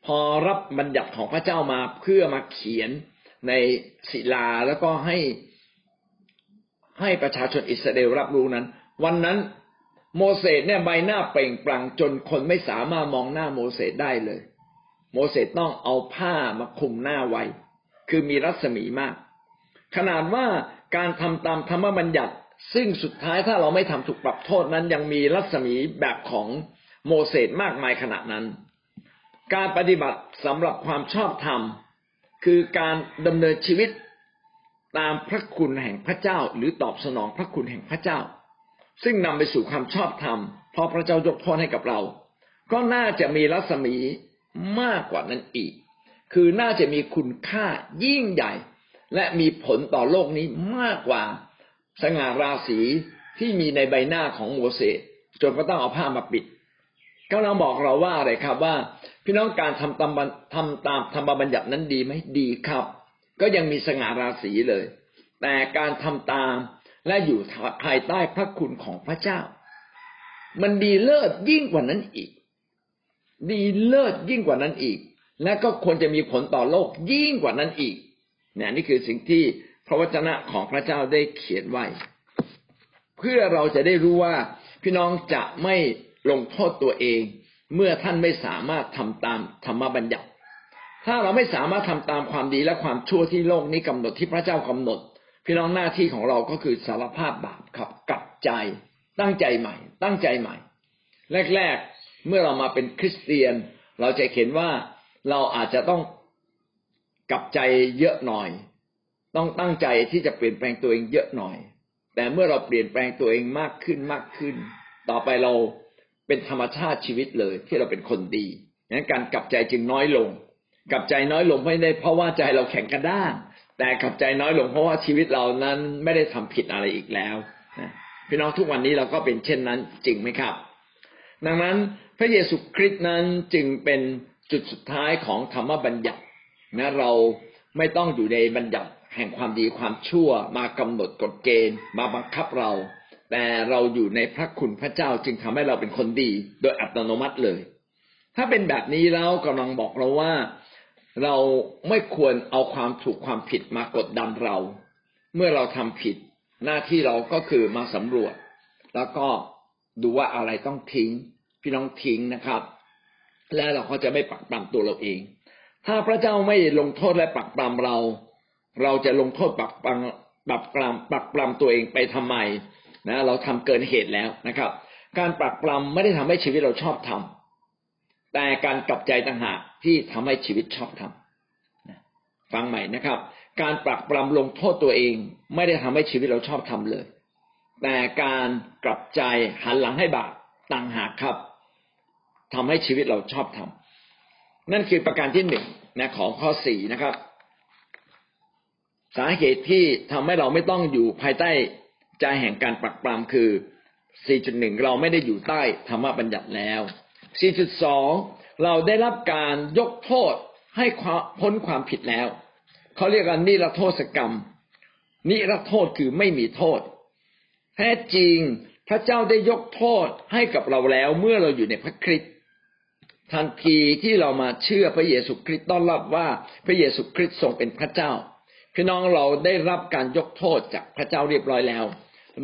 พอรับบัญญัติของพระเจ้ามาเพื่อมาเขียนในศิลาแล้วก็ให้ให้ประชาชนอิสราเอลรับรู้นั้น วันนั้นโมเสสเนี่ยใบหน้าเปล่งปลั่งจนคนไม่สามารถมองหน้าโมเสสได้เลย โมเสสต้องเอาผ้ามาคลุมหน้าไว้ คือมีรัศมีมาก ขนาดว่าการทำตามธรรมบัญญัติ ซึ่งสุดท้ายถ้าเราไม่ทำถูกปรับโทษนั้นยังมีรัศมีแบบของโมเสสมากมายขนาดนั้น การปฏิบัติสำหรับความชอบธรรม คือการดำเนินชีวิตตามพระคุณแห่งพระเจ้า หรือตอบสนองพระคุณแห่งพระเจ้า ซึ่งนำไปสู่ความชอบธรรมเพราะพระเจ้ายกโทษให้กับเรา ก็น่าจะมีรัศมีมากกว่านั้นอีก คือน่าจะมีคุณค่ายิ่งใหญ่ และมีผลต่อโลกนี้มากกว่าสง่าราศีที่มีในใบหน้าของโมเสสจนก็ต้องเอาผ้ามาปิด กำลังบอกเราว่าอะไรครับว่า พี่น้องการทำตามทำตามธรรมบัญญัตินั้นดีไหมดีครับ ก็ยังมีสง่าราศีเลย แต่การทำตามและอยู่ภายใต้พระคุณของพระเจ้า มันดีเลิศยิ่งกว่านั้นอีก ดีเลิศยิ่งกว่านั้นอีก และก็ควรจะมีผลต่อโลกยิ่งกว่านั้นอีกเนี่ยนี่คือสิ่งที่พระวจนะของพระเจ้าได้เขียนไว้ เพื่อเราจะได้รู้ว่าพี่น้องจะไม่ ลงโทษตัวเอง เมื่อท่านไม่สามารถทำตามธรรมบัญญัติ ถ้าเราไม่สามารถทำตามความดีและความชั่วที่โลกนี้กำหนดที่พระเจ้ากำหนด พี่น้องหน้าที่ของเราก็คือสารภาพบาปครับกลับใจ ตั้งใจใหม่ ตั้งใจใหม่ แรก ๆ เมื่อเรามาเป็นคริสเตียน เราจะเห็นว่าเราอาจจะต้องกลับใจเยอะหน่อย ต้องตั้งใจที่จะเปลี่ยนแปลงตัวเองเยอะหน่อย แต่เมื่อเราเปลี่ยนแปลงตัวเองมากขึ้นมากขึ้น ต่อไปเรา เป็นธรรมชาติชีวิตเลย ที่เราเป็นคนดีงั้นการกลับใจจึงน้อยลง กลับใจน้อยลงไม่ได้เพราะว่าใจเราแข็งกระด้างแต่ขับใจน้อยลงเพราะว่าชีวิตเรานั้นไม่ได้ทำผิดอะไรอีกแล้วพี่น้องทุกวันนี้เราก็เป็นเช่นนั้นจริงไหมครับ ดังนั้นพระเยซูคริสต์นั้นจึงเป็นจุดสุดท้ายของธรรมบัญญัตินะเราไม่ต้องอยู่ในบัญญัติแห่งความดีความชั่ว มากำหนดกฎเกณฑ์ มาบังคับเรา แต่เราอยู่ในพระคุณพระเจ้าจึงทำให้เราเป็นคนดี โดยอัตโนมัติเลย ถ้าเป็นแบบนี้แล้วกำลังบอกเราว่าเราไม่ควรเอาความถูกความผิดมากดดันเรา เมื่อเราทำผิดหน้าที่เราก็คือมาสำรวจ แล้วก็ดูว่าอะไรต้องทิ้ง พี่น้องทิ้งนะครับ และเราก็จะไม่ปักปรำตัวเราเอง ถ้าพระเจ้าไม่ลงโทษและปักปรำเรา เราจะลงโทษปักปรำปักปรำปักปรำตัวเองไปทำไม นะเราทำเกินเหตุแล้วนะครับ การปรักปรำไม่ได้ทำให้ชีวิตเราชอบทำแต่การกลับใจต่างหากที่ทำให้ชีวิตชอบทำฟังใหม่นะครับ การปรักปรำลงโทษตัวเอง ไม่ได้ทำให้ชีวิตเราชอบทำเลย แต่การกลับใจหันหลังให้บาปต่างหากครับทำให้ชีวิตเราชอบทำนั่นคือประการที่หนึ่งนะของข้อสี่นะครับ สาเหตุที่ทำให้เราไม่ต้องอยู่ภายใต้ ใจแห่งการปรักปรำคือ 4.1 เราไม่ได้อยู่ใต้ธรรมบัญญัติแล้ว 4.2 เราได้รับการยกโทษให้พ้นความผิดแล้ว เขาเรียกกันนิรโทษกรรม นิรโทษคือไม่มีโทษ แท้จริงพระเจ้าได้ยกโทษให้กับเราแล้วเมื่อเราอยู่ในพระคริสต์ทันทีที่เรามาเชื่อพระเยซูคริสต์ต้อนรับว่าพระเยซูคริสต์ทรงเป็นพระเจ้า พี่น้องเราได้รับการยกโทษจากพระเจ้าเรียบร้อยแล้ว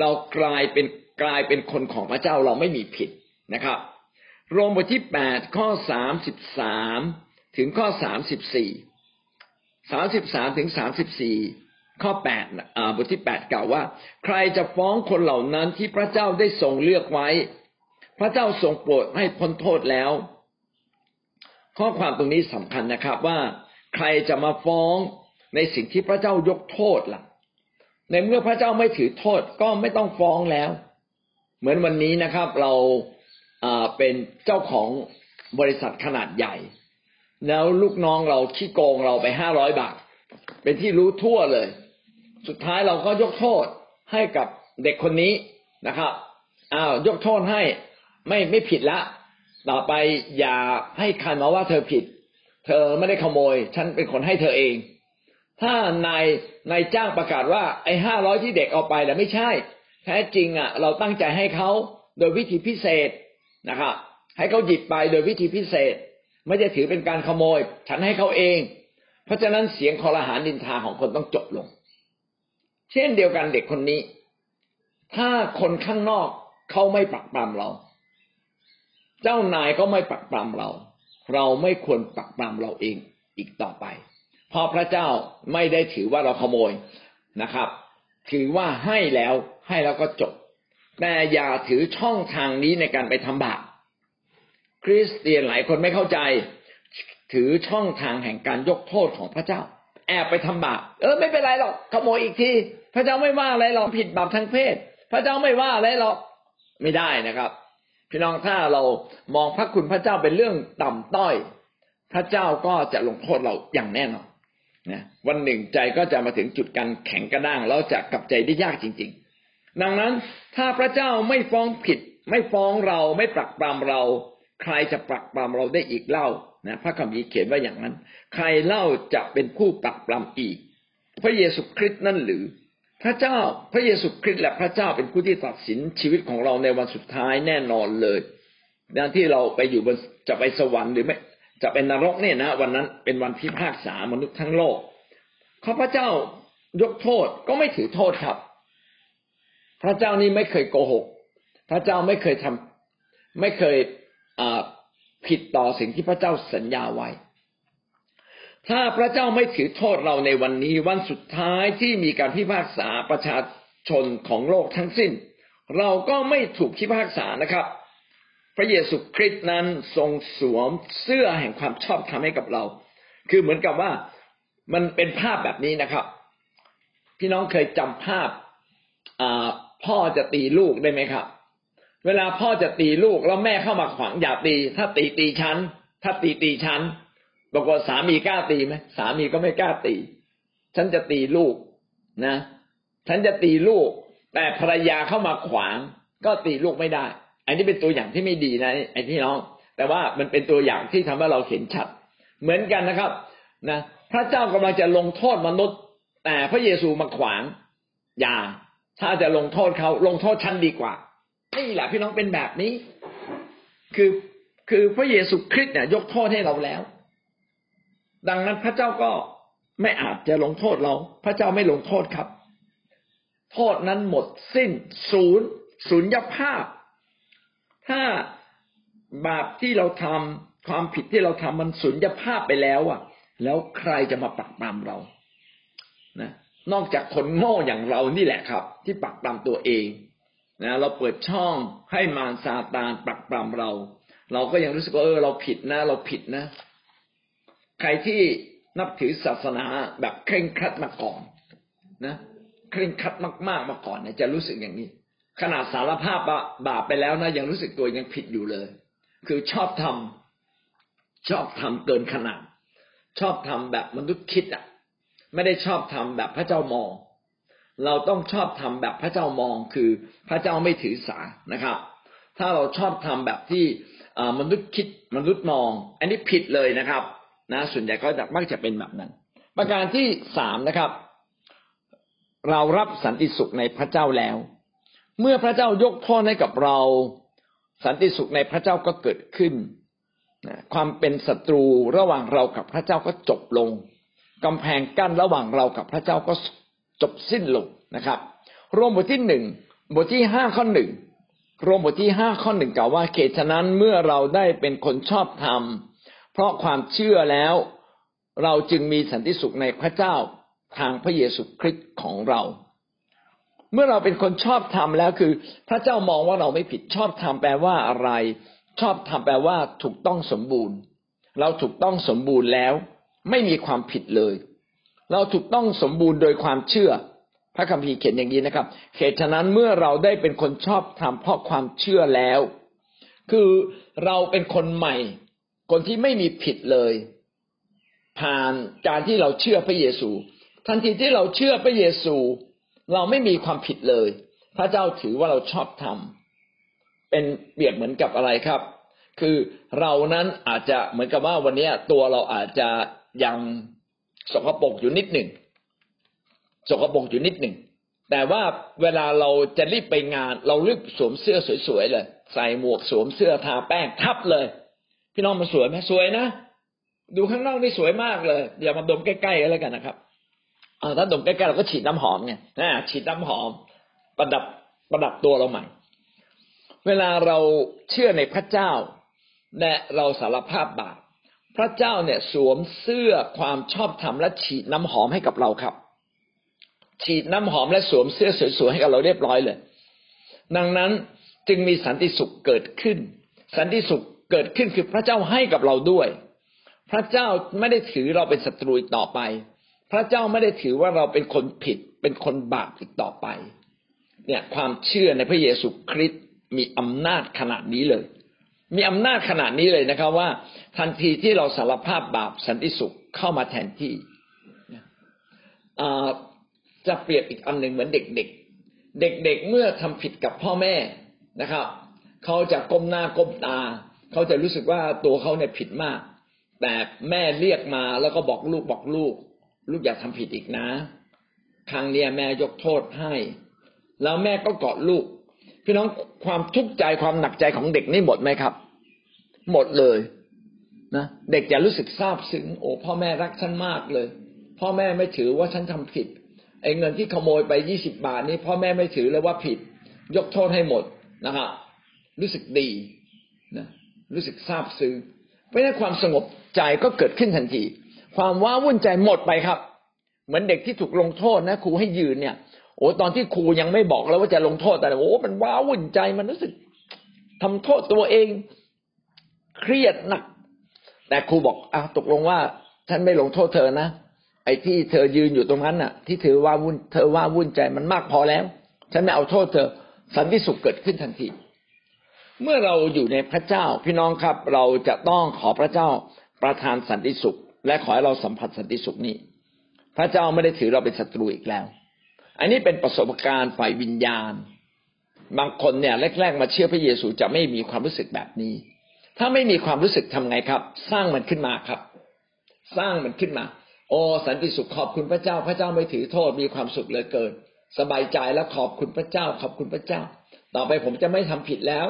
เรากลายเป็นกลายเป็นคนของพระเจ้าเราไม่มีผิดนะครับ โรมบทที่แปดข้อสามสิบสามถึงข้อสามสิบสี่สามสิบสามถึงสามสิบสี่ข้อแปดบทที่แปดกล่าวว่า ใครจะฟ้องคนเหล่านั้นที่พระเจ้าได้ทรงเลือกไว้ พระเจ้าทรงโปรดให้พ้นโทษแล้ว ข้อความตรงนี้สำคัญนะครับว่า ใครจะมาฟ้องในสิ่งที่พระเจ้ายกโทษล่ะ ในเมื่อพระเจ้าไม่ถือโทษก็ไม่ต้องฟ้องแล้ว เหมือนวันนี้นะครับ เราเป็นเจ้าของบริษัทขนาดใหญ่ แล้วลูกน้องเราขี้โกงเราไปห้าร้อยบาท เป็นที่รู้ทั่วเลย สุดท้ายเราก็ยกโทษให้กับเด็กคนนี้นะครับอ้าวยกโทษให้ไม่ไม่ผิดละ ต่อไปอย่าให้ใครมาว่าเธอผิด เธอไม่ได้ขโมย ฉันเป็นคนให้เธอเอง ถ้านาย นายจ้างประกาศว่าไอ้ห้าร้อยที่เด็กเอาไปแต่ไม่ใช่ แท้จริงอะ เราตั้งใจให้เขาโดยวิธีพิเศษนะครับให้เขาหยิบไปโดยวิธีพิเศษ ไม่จะถือเป็นการขโมย ฉันให้เขาเอง เพราะฉะนั้นเสียงคอรหานินทาของคนต้องจบลง เช่นเดียวกันเด็กคนนี้ ถ้าคนข้างนอกเขาไม่ปักปรำเรา เจ้านายก็ไม่ปักปรำเรา เราไม่ควรปักปรำเราเองอีกต่อไป ราะพระเจ้าไม่ได้ถือว่าเราขโมยนะครับ ถือว่าให้แล้วให้แล้วก็จบ แต่อย่าถือช่องทางนี้ในการไปทำบาปคริสเตียนหลายคนไม่เข้าใจ ถือช่องทางแห่งการยกโทษของพระเจ้า แอบไปทำบาปเออไม่เป็นไรหรอกขโมยอีกที พระเจ้าไม่ว่าอะไรหรอกผิดบาปทางเพศ พระเจ้าไม่ว่าอะไรหรอกไม่ได้นะครับ พี่น้องถ้าเรามองพระคุณพระเจ้าเป็นเรื่องต่ำต้อย พระเจ้าก็จะลงโทษเราอย่างแน่นอน นะวันหนึ่งใจก็จะมาถึงจุดการแข็งกระด้างแล้วจะกลับใจได้ยากจริง ๆ ดังนั้นถ้าพระเจ้าไม่ฟ้องผิด ไม่ฟ้องเราไม่ปรักปรามเรา ใครจะปรักปรามเราได้อีกเล่านะพระคัมภีร์เขียนว่าอย่างนั้น ใครเล่าจะเป็นผู้ปรักปรามอีก พระเยซูคริสต์นั่นหรือ พระเจ้าพระเยซูคริสต์และพระเจ้าเป็นผู้ที่ตัดสินชีวิตของเราในวันสุดท้ายแน่นอนเลยดังที่เราไปอยู่บนจะไปสวรรค์หรือไม่ จะเป็นนรกเนี่ยนะวันนั้นเป็นวันพิพากษามนุษย์ทั้งโลกข้าพเจ้ายกโทษก็ไม่ถือโทษครับ พระเจ้านี่ไม่เคยโกหก พระเจ้าไม่เคยทำไม่เคยผิดต่อสิ่งที่พระเจ้าสัญญาไว้ ถ้าพระเจ้าไม่ถือโทษเราในวันนี้วันสุดท้ายที่มีการพิพากษาประชาชนของโลกทั้งสิ้น เราก็ไม่ถูกพิพากษานะครับ พระเยซูคริสต์นั้นทรงสวมเสื้อแห่งความชอบธรรมให้กับเรา คือเหมือนกับว่ามันเป็นภาพแบบนี้นะครับ พี่น้องเคยจำภาพพ่อจะตีลูกได้ไหมครับ เวลาพ่อจะตีลูกแล้วแม่เข้ามาขวางอย่าตี ถ้าตีตีฉันถ้าตีตีฉันบอกว่าสามีกล้าตีไหมสามีก็ไม่กล้าตี ฉันจะตีลูกนะ ฉันจะตีลูก แต่ภรรยาเข้ามาขวาง ก็ตีลูกไม่ได้ อันนี้เป็นตัวอย่างที่ไม่ดีนะไอ้พี่น้อง แต่ว่ามันเป็นตัวอย่างที่ทำให้เราเห็นชัด เหมือนกันนะครับ นะพระเจ้ากำลังจะลงโทษมนุษย์ แต่พระเยซูมาขวาง อย่า ถ้าจะลงโทษเขาลงโทษฉันดีกว่านี่แหละพี่น้องเป็นแบบนี้ คือคือพระเยซูคริสต์เนี่ยยกโทษให้เราแล้ว ดังนั้นพระเจ้าก็ไม่อาจจะลงโทษเรา พระเจ้าไม่ลงโทษครับ โทษนั้นหมดสิ้น ศูนย์ ศูนยภาพ ถ้าบาปที่เราทำความผิดที่เราทำมันศูนยภาพไปแล้วอะ แล้วใครจะมาปักปามเรานะนอกจากคนโง่อย่างเรานี่แหละครับ ที่ปักปามตัวเองนะเราเปิดช่องให้มารซาตานปักปามเรา เราก็ยังรู้สึกว่าเออเราผิดนะ เราผิดนะ ใครที่นับถือศาสนาแบบเคร่งครัดมาก่อนนะเคร่งครัดมากๆมาก่อนเนี่ยจะรู้สึกอย่างนี้ ขนาดสารภาพบาปไปแล้วนะยังรู้สึกตัวยังผิดอยู่เลย คือชอบทำชอบทำเกินขนาด ชอบทำแบบมนุษย์คิดอะ ไม่ได้ชอบทำแบบพระเจ้ามอง เราต้องชอบทำแบบพระเจ้ามองคือพระเจ้าไม่ถือสานะครับ ถ้าเราชอบทำแบบที่มนุษย์คิดมนุษย์มอง อันนี้ผิดเลยนะครับ นะ ส่วนใหญ่ก็จะมักจะเป็นแบบนั้น ประการที่สามนะครับ เรารับสันติสุขในพระเจ้าแล้ว เมื่อพระเจ้ายกโทษให้กับเรา สันติสุขในพระเจ้าก็เกิดขึ้นความเป็นศัตรูระหว่างเรากับพระเจ้าก็จบลงกำแพงกั้นระหว่างเรากับพระเจ้าก็จบสิ้นลงนะครับรวมบทที่หนึ่งบทที่ห้าข้อหนึ่งรวมบทที่ห้าข้อหนึ่งกล่าวว่าเขตฉะนั้นเมื่อเราได้เป็นคนชอบธรรม เพราะความเชื่อแล้ว เราจึงมีสันติสุขในพระเจ้าทางพระเยซูคริสต์ของเรา เมื่อเราเป็นคนชอบธรรมแล้วคือ พระเจ้ามองว่าเราไม่ผิดชอบธรรมแปลว่าอะไร ชอบธรรมแปลว่า ถูกต้องสมบูรณ์ เราถูกต้องสมบูรณ์แล้ว ไม่มีความผิดเลย เราถูกต้องสมบูรณ์โดยความเชื่อ พระคัมภีร์เขียนอย่างนี้นะครับเหตุฉะนั้นเมื่อเราได้เป็นคนชอบธรรมเพราะความเชื่อแล้ว คือเราเป็นคนใหม่ คนที่ไม่มีผิดเลย ผ่านการที่เราเชื่อพระเยซู ทันทีที่เราเชื่อพระเยซู เราไม่มีความผิดเลย พระเจ้าถือว่าเราชอบธรรมเป็นเปรียบเหมือนกับอะไรครับ คือเรานั้นอาจจะเหมือนกับว่าวันนี้ตัวเราอาจจะยังสกปรกอยู่นิดหนึ่งสกปรกอยู่นิดหนึ่งแต่ว่าเวลาเราจะรีบไปงาน เรารีบสวมเสื้อสวยๆเลย ใส่หมวกสวมเสื้อทาแป้งทับเลย พี่น้องมันสวยไหมสวยนะดูข้างนอกนี่สวยมากเลยอย่ามาดมใกล้ๆกันแล้วกันนะครับ ถ้าดมใกล้ๆเราก็ฉีดน้ำหอมไงนะฉีดน้ำหอม ประดับประดับตัวเราใหม่ เวลาเราเชื่อในพระเจ้า และเราสารภาพบาปพระเจ้าเนี่ยสวมเสื้อความชอบธรรมและฉีดน้ำหอมให้กับเราครับ ฉีดน้ำหอมและสวมเสื้อสวยๆให้กับเราเรียบร้อยเลย ดังนั้นจึงมีสันติสุขเกิดขึ้น สันติสุขเกิดขึ้นคือพระเจ้าให้กับเราด้วย พระเจ้าไม่ได้ถือเราเป็นศัตรูอีกต่อไป พระเจ้าไม่ได้ถือว่าเราเป็นคนผิด เป็นคนบาปอีกต่อไป เนี่ยความเชื่อในพระเยซูคริสต์มีอำนาจขนาดนี้เลย มีอำนาจขนาดนี้เลยนะครับ ว่าทันทีที่เราสารภาพบาปสันติสุขเข้ามาแทนที่จะเปรียบอีกอันหนึ่งเหมือนเด็กๆ เด็กๆเมื่อทำผิดกับพ่อแม่นะครับเขาจะก้มหน้าก้มตา เขาจะรู้สึกว่าตัวเขาเนี่ยผิดมาก แต่แม่เรียกมาแล้วก็บอกลูกบอกลูก ลูกอย่าทำผิดอีกนะ ครั้งนี้แม่ยกโทษให้ แล้วแม่ก็กอดลูก พี่น้องความทุกข์ใจความหนักใจของเด็กนี่หมดไหมครับ หมดเลยนะเด็กจะรู้สึกซาบซึ้งโอ้พ่อแม่รักฉันมากเลย พ่อแม่ไม่ถือว่าฉันทำผิดไอ้เงินที่ขโมยไปยี่สิบาทนี้พ่อแม่ไม่ถือเลยว่าผิด ยกโทษให้หมดนะครับรู้สึกดีนะรู้สึกซาบซึ้งเพราะนั้นความสงบใจก็เกิดขึ้นทันที ความว้าวุ่นใจหมดไปครับ เหมือนเด็กที่ถูกลงโทษนะครูให้ยืนเนี่ย โอ้ตอนที่ครูยังไม่บอกแล้วว่าจะลงโทษแต่โอ้มันว้าวุ่นใจมันรู้สึกทำโทษตัวเอง เครียดหนัก แต่ครูบอกอ้าวตกลงว่าฉันไม่ลงโทษเธอนะไอ้ที่เธอยืนอยู่ตรงนั้นน่ะ ที่เธอว่าวุ่นเธอว่าวุ่นใจมันมากพอแล้ว ฉันไม่เอาโทษเธอสันติสุขเกิดขึ้นทันทีเมื่อเราอยู่ในพระเจ้าพี่น้องครับ เราจะต้องขอพระเจ้าประทานสันติสุข และขอให้เราสัมผัสสันติสุขนี้ พระเจ้าไม่ได้ถือเราเป็นศัตรูอีกแล้ว อันนี้เป็นประสบการณ์ฝ่ายวิญญาณ บางคนเนี่ยแรก ๆ มาเชื่อพระเยซูจะไม่มีความรู้สึกแบบนี้ ถ้าไม่มีความรู้สึกทำไงครับ สร้างมันขึ้นมาครับ สร้างมันขึ้นมา โอ้สันติสุขขอบคุณพระเจ้า พระเจ้าไม่ถือโทษมีความสุขเลยเกินสบายใจแล้วขอบคุณพระเจ้า ขอบคุณพระเจ้า ต่อไปผมจะไม่ทำผิดแล้ว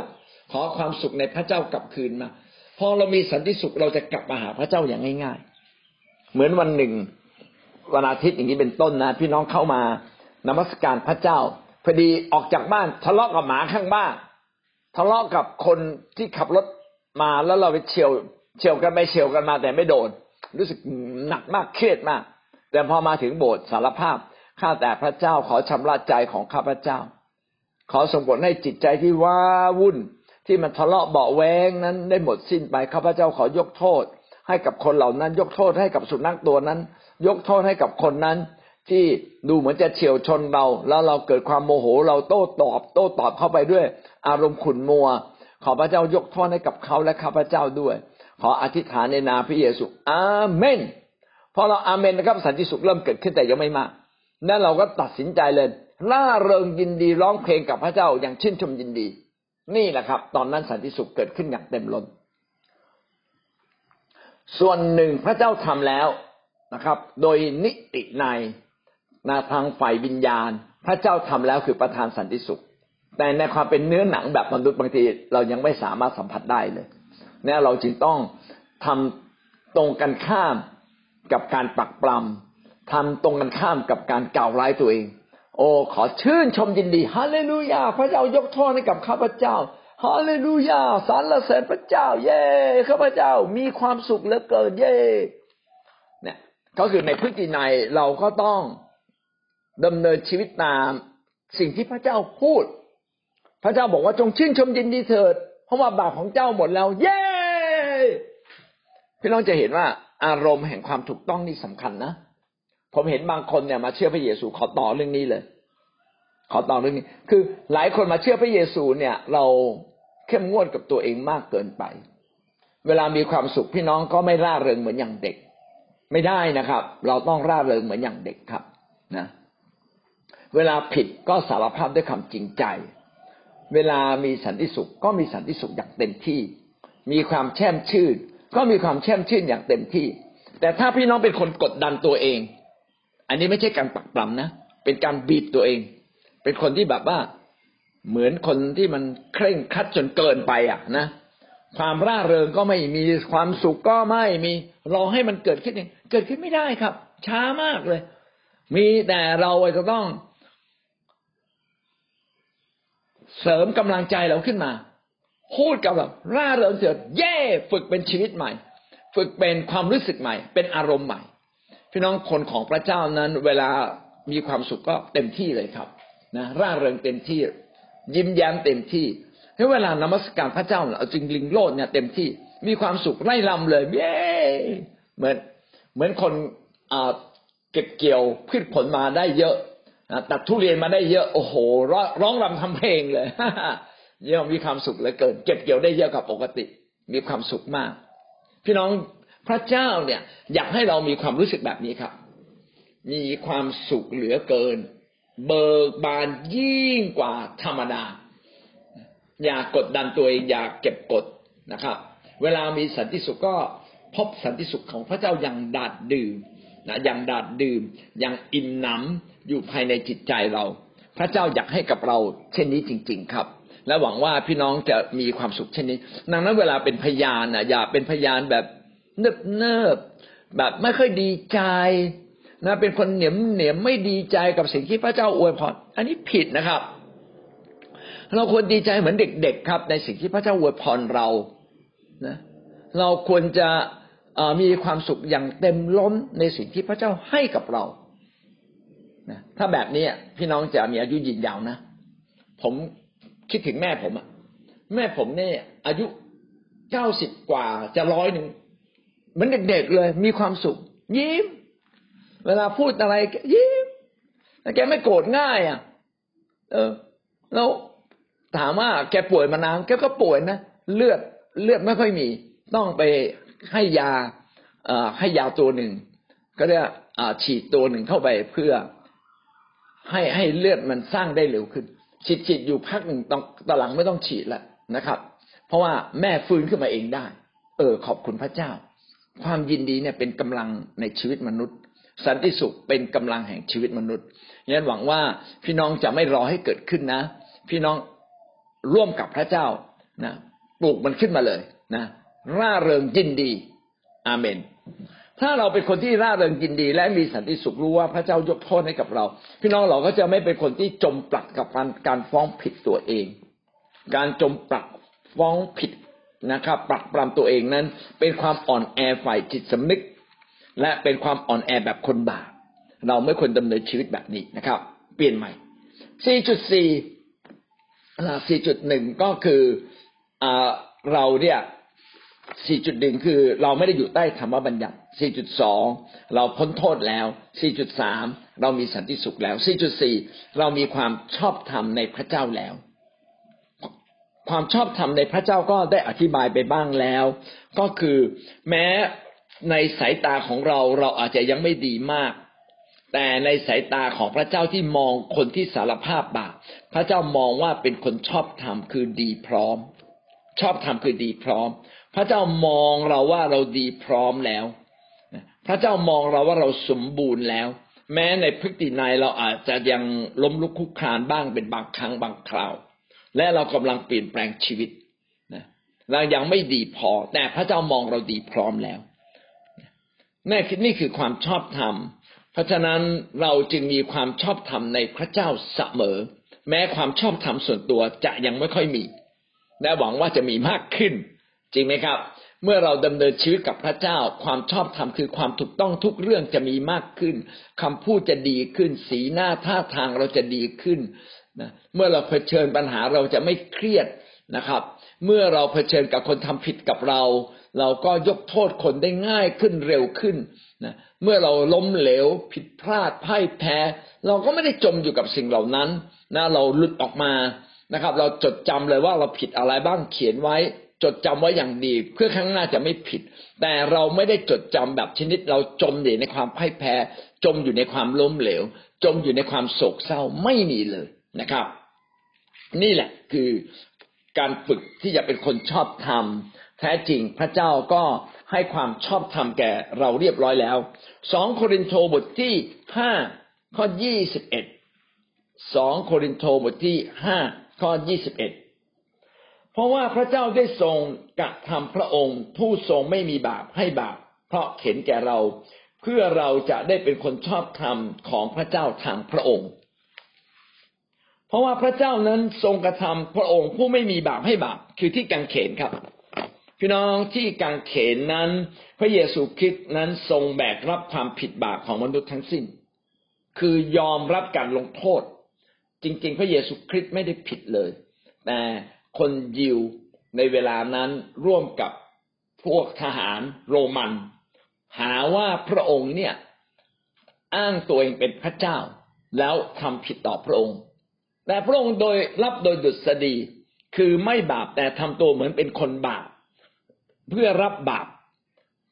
ขอความสุขในพระเจ้ากลับคืนมาพอเรามีสันติสุขเราจะกลับมาหาพระเจ้าอย่างง่าย ๆ เหมือนวันหนึ่งวันอาทิตย์อย่างนี้เป็นต้นนะพี่น้องเข้ามานมัสการพระเจ้าพอดีออกจากบ้านทะเลาะกับหมาข้างบ้านทะเลาะกับคนที่ขับรถมาแล้วเราไปเฉียวเฉียวกันไปเฉียวกันมาแต่ไม่โดน รู้สึกหนักมากเครียดมาก แต่พอมาถึงโบสถ์สารภาพข้าแต่พระเจ้าขอชำระใจของข้าพระเจ้า ขอส่งผลให้จิตใจที่ว้าวุ่นที่มันทะเลาะเบาแวงนั้นได้หมดสิ้นไปข้าพระเจ้าขอยกโทษ ให้กับคนเหล่านั้น ยกโทษให้กับสุนัขตัวนั้น ยกโทษให้กับคนนั้น ที่ดูเหมือนจะเฉียวชนเรา แล้วเราเกิดความโมโหเราโต้ตอบ โต้ตอบเข้าไปด้วย อารมณ์ขุนมัว ขอพระเจ้ายกโทษให้กับเขาและข้าพระเจ้าด้วย ขออธิษฐานในนามพระเยซูอาเมนพอเราอาเมนนะครับสันติสุขเริ่มเกิดขึ้นแต่ยังไม่มากนั่นเราก็ตัดสินใจเลยล่าเริงยินดีร้องเพลงกับพระเจ้าอย่างชื่นชมยินดี นี่แหละครับ ตอนนั้นสันติสุขเกิดขึ้นอย่างเต็มล้น ส่วนหนึ่งพระเจ้าทำแล้วนะครับ โดยนิติในนาทางฝ่ายวิญญาณ พระเจ้าทำแล้วคือประทานสันติสุข แต่ในความเป็นเนื้อหนังแบบมนุษย์บางทีเรายังไม่สามารถสัมผัสได้เลยเนี่ยเราจึงต้องทำตรงกันข้ามกับการปักปลำทำตรงกันข้ามกับการกล่าวร้ายตัวเอง โอ้ขอชื่นชมยินดีฮาเลลูยา พระเจ้ายกโทษให้กับข้าพเจ้า ฮาเลลูยาสรรเสริญพระเจ้า เย่ข้าพเจ้ามีความสุขเหลือเกินเย่เนี่ยก็คือในพฤตินัยเราก็ต้องดำเนินชีวิตตามสิ่งที่พระเจ้าพูด พระเจ้าบอกว่าจงชื่นชมยินดีเถิด เพราะว่าบาปของเจ้าหมดแล้ว เย้พี่น้องจะเห็นว่าอารมณ์แห่งความถูกต้องนี่สำคัญนะ ผมเห็นบางคนเนี่ยมาเชื่อพระเยซูขอต่อเรื่องนี้เลย ขอตอบเรื่องนี้ คือหลายคนมาเชื่อพระเยซูเนี่ย เราเข้มงวดกับตัวเองมากเกินไป เวลามีความสุขพี่น้องก็ไม่ร่าเริงเหมือนอย่างเด็ก ไม่ได้นะครับ เราต้องร่าเริงเหมือนอย่างเด็กครับนะเวลาผิดก็สารภาพด้วยคำจริงใจ เวลามีสันติสุขก็มีสันติสุขอย่างเต็มที่ มีความแช่มชื่น ก็มีความแช่มชื่นอย่างเต็มที่ แต่ถ้าพี่น้องเป็นคนกดดันตัวเอง อันนี้ไม่ใช่การปักปรำนะ เป็นการบีบตัวเอง เป็นคนที่แบบว่าเหมือนคนที่มันเคร่งคัดจนเกินไปอะนะความร่าเริงก็ไม่มีความสุขก็ไม่มีรอให้มันเกิดขึ้นเองเกิดขึ้นไม่ได้ครับ ช้ามากเลย มีแต่เราจะต้อง เสริมกำลังใจเราขึ้นมา พูดกับแบบร่าเริงเสียเย่ฝึกเป็นชีวิตใหม่ ฝึกเป็นความรู้สึกใหม่ เป็นอารมณ์ใหม่ พี่น้องคนของพระเจ้านั้น เวลามีความสุขก็เต็มที่เลยครับ นะร่าเริงเต็มที่ ยิ้มแย้มเต็มที่ให้เวลานมัสการพระเจ้าเอาจริงลิงโลดเนี่ยเต็มที่มีความสุขไล่ลำเลยเย้เหมือนเหมือนคนเก็บเกี่ยวพืชผลมาได้เยอะตัดทุเรียนมาได้เยอะโอ้โห ร้องรำทำเพลงเลยเยอะมีความสุขเหลือเกิน เก็บเกี่ยวได้เยอะกับปกติ มีความสุขมาก พี่น้องพระเจ้าเนี่ย อยากให้เรามีความรู้สึกแบบนี้ครับ มีความสุขเหลือเกิน เบิกบานยิ่งกว่าธรรมดา อย่ากดดันตัวเองอย่าเก็บกดนะครับ เวลามีสันติสุขก็พบสันติสุขของพระเจ้าอย่างดาดดื่มนะอย่างดาดดื่มอย่างอิ่มหนำอยู่ภายในจิตใจเรา พระเจ้าอยากให้กับเราเช่นนี้จริง ๆ ครับ และหวังว่าพี่น้องจะมีความสุขเช่นนี้ ดังนั้นเวลาเป็นพยานนะอย่าเป็นพยานแบบเนิบเนิบแบบไม่ค่อยดีใจ นะเป็นคนเหนียมเหนียมไม่ดีใจกับสิ่งที่พระเจ้าอวยพรอันนี้ผิดนะครับ เราควรดีใจเหมือนเด็ก ๆ ครับ ในสิ่งที่พระเจ้าอวยพรเรานะเราควรจะมีความสุขอย่างเต็มล้นในสิ่งที่พระเจ้าให้กับเรานะถ้าแบบนี้พี่น้องจะมีอายุยืนยาวนะ ผมคิดถึงแม่ผมอะแม่ผมเนี่ยอายุเก้าสิบกว่าจะร้อยหนึ่งเหมือนเด็กๆเลย มีความสุข ยิ้ม เวลาพูดอะไรยิ้มแล้วแกไม่โกรธง่ายอะ เออ แล้วถามว่าแกป่วยมานานแกก็ป่วยนะเลือดเลือดไม่ค่อยมี ต้องไปให้ยาเอ่อให้ยาตัวหนึ่ง ก็เรียกฉีดตัวหนึ่งเข้าไปเพื่อให้ให้เลือดมันสร้างได้เร็วขึ้น ฉีดฉีดอยู่พักหนึ่งตอนตอนหลังไม่ต้องฉีดแล้วนะครับ เพราะว่าแม่ฟื้นขึ้นมาเองได้ เออ ขอบคุณพระเจ้า ความยินดีเนี่ยเป็นกำลังในชีวิตมนุษย์ สันติสุขเป็นกำลังแห่งชีวิตมนุษย์ยันหวังว่าพี่น้องจะไม่รอให้เกิดขึ้นนะ พี่น้องร่วมกับพระเจ้านะปลูกมันขึ้นมาเลยนะ ร่าเริงยินดี อาเมน ถ้าเราเป็นคนที่ร่าเริงยินดี และมีสันติสุขรู้ว่าพระเจ้ายกโทษให้กับเรา พี่น้องเราก็จะไม่เป็นคนที่จมปลักกับการการฟ้องผิดตัวเอง การจมปลักฟ้องผิดนะครับปรักปรำตัวเองนั้น เป็นความอ่อนแอฝ่ายจิตสำนึก และเป็นความอ่อนแอแบบคนบาปเราไม่ควรดำเนินชีวิตแบบนี้นะครับ เปลี่ยนใหม่ 4.4 4.1 ก็คือเราเนี่ย 4.1 คือเราไม่ได้อยู่ใต้ธรรมบัญญัติ 4.2 เราพ้นโทษแล้ว 4.3 เรามีสันติสุขแล้ว 4.4 เรามีความชอบธรรมในพระเจ้าแล้ว ความชอบธรรมในพระเจ้าก็ได้อธิบายไปบ้างแล้ว ก็คือแม้ ในสายตาของเราเราอาจจะยังไม่ดีมาก แต่ในสายตาของพระเจ้าที่มองคนที่สารภาพบาปพระเจ้ามองว่าเป็นคนชอบธรรมคือดีพร้อม ชอบธรรมคือดีพร้อม พระเจ้ามองเราว่าเราดีพร้อมแล้ว พระเจ้ามองเราว่าเราสมบูรณ์แล้ว แม้ในพฤตินัยเราอาจจะยังล้มลุกคุกคลานบ้างเป็นบางครั้งบางคราว และเรากำลังเปลี่ยนแปลงชีวิตเรายังไม่ดีพอ แต่พระเจ้ามองเราดีพร้อมแล้ว นี่คือนี่คือความชอบธรรม เพราะฉะนั้นเราจึงมีความชอบธรรมในพระเจ้าเสมอ แม้ความชอบธรรมส่วนตัวจะยังไม่ค่อยมี และหวังว่าจะมีมากขึ้น จริงไหมครับ เมื่อเราดำเนินชีวิตกับพระเจ้า ความชอบธรรมคือความถูกต้องทุกเรื่องจะมีมากขึ้นคำพูดจะดีขึ้น สีหน้าท่าทางเราจะดีขึ้นนะเมื่อเราเผชิญปัญหาเราจะไม่เครียดนะครับ เมื่อเราเผชิญกับคนทำผิดกับเรา เราก็ยกโทษคนได้ง่ายขึ้นเร็วขึ้นนะเมื่อเราล้มเหลว ผิดพลาดพ่ายแพ้ เราก็ไม่ได้จมอยู่กับสิ่งเหล่านั้นนะเราหลุดออกมานะครับ เราจดจำเลยว่าเราผิดอะไรบ้างเขียนไว้ จดจำไว้อย่างดี เพื่อครั้งหน้าจะไม่ผิด แต่เราไม่ได้จดจำแบบชนิด เราจมอยู่ในความพ่ายแพ้ จมอยู่ในความล้มเหลว จมอยู่ในความโศกเศร้าไม่มีเลยนะครับ นี่แหละคือการฝึกที่จะเป็นคนชอบธรรม แท้จริงพระเจ้าก็ให้ความชอบธรรมแก่เราเรียบร้อยแล้วสองโครินโตบทที่ห้าข้อยี่สิบเอ็ดสองโครินโตบทที่ห้าข้อยี่สิบเอ็ดเพราะว่าพระเจ้าได้ทรงกระทำพระองค์ผู้ทรงไม่มีบาปให้บาป เพราะเข็นแก่เรา เพื่อเราจะได้เป็นคนชอบธรรมของพระเจ้าทางพระองค์ เพราะว่าพระเจ้านั้นทรงกระทำพระองค์ผู้ไม่มีบาปให้บาป คือที่กังเขนครับ พี่น้องที่กังเขนนั้น พระเยซูคริสต์นั้นทรงแบกรับความผิดบาปของมนุษย์ทั้งสิ้น คือยอมรับการลงโทษ จริง ๆ พระเยซูคริสต์ไม่ได้ผิดเลย แต่คนยิวในเวลานั้นร่วมกับพวกทหารโรมัน หาว่าพระองค์เนี่ยอ้างตัวเองเป็นพระเจ้า แล้วทำผิดต่อพระองค์ แต่พระองค์โดยรับโดยดุษฎีคือไม่บาปแต่ทำตัวเหมือนเป็นคนบาป เพื่อรับบาป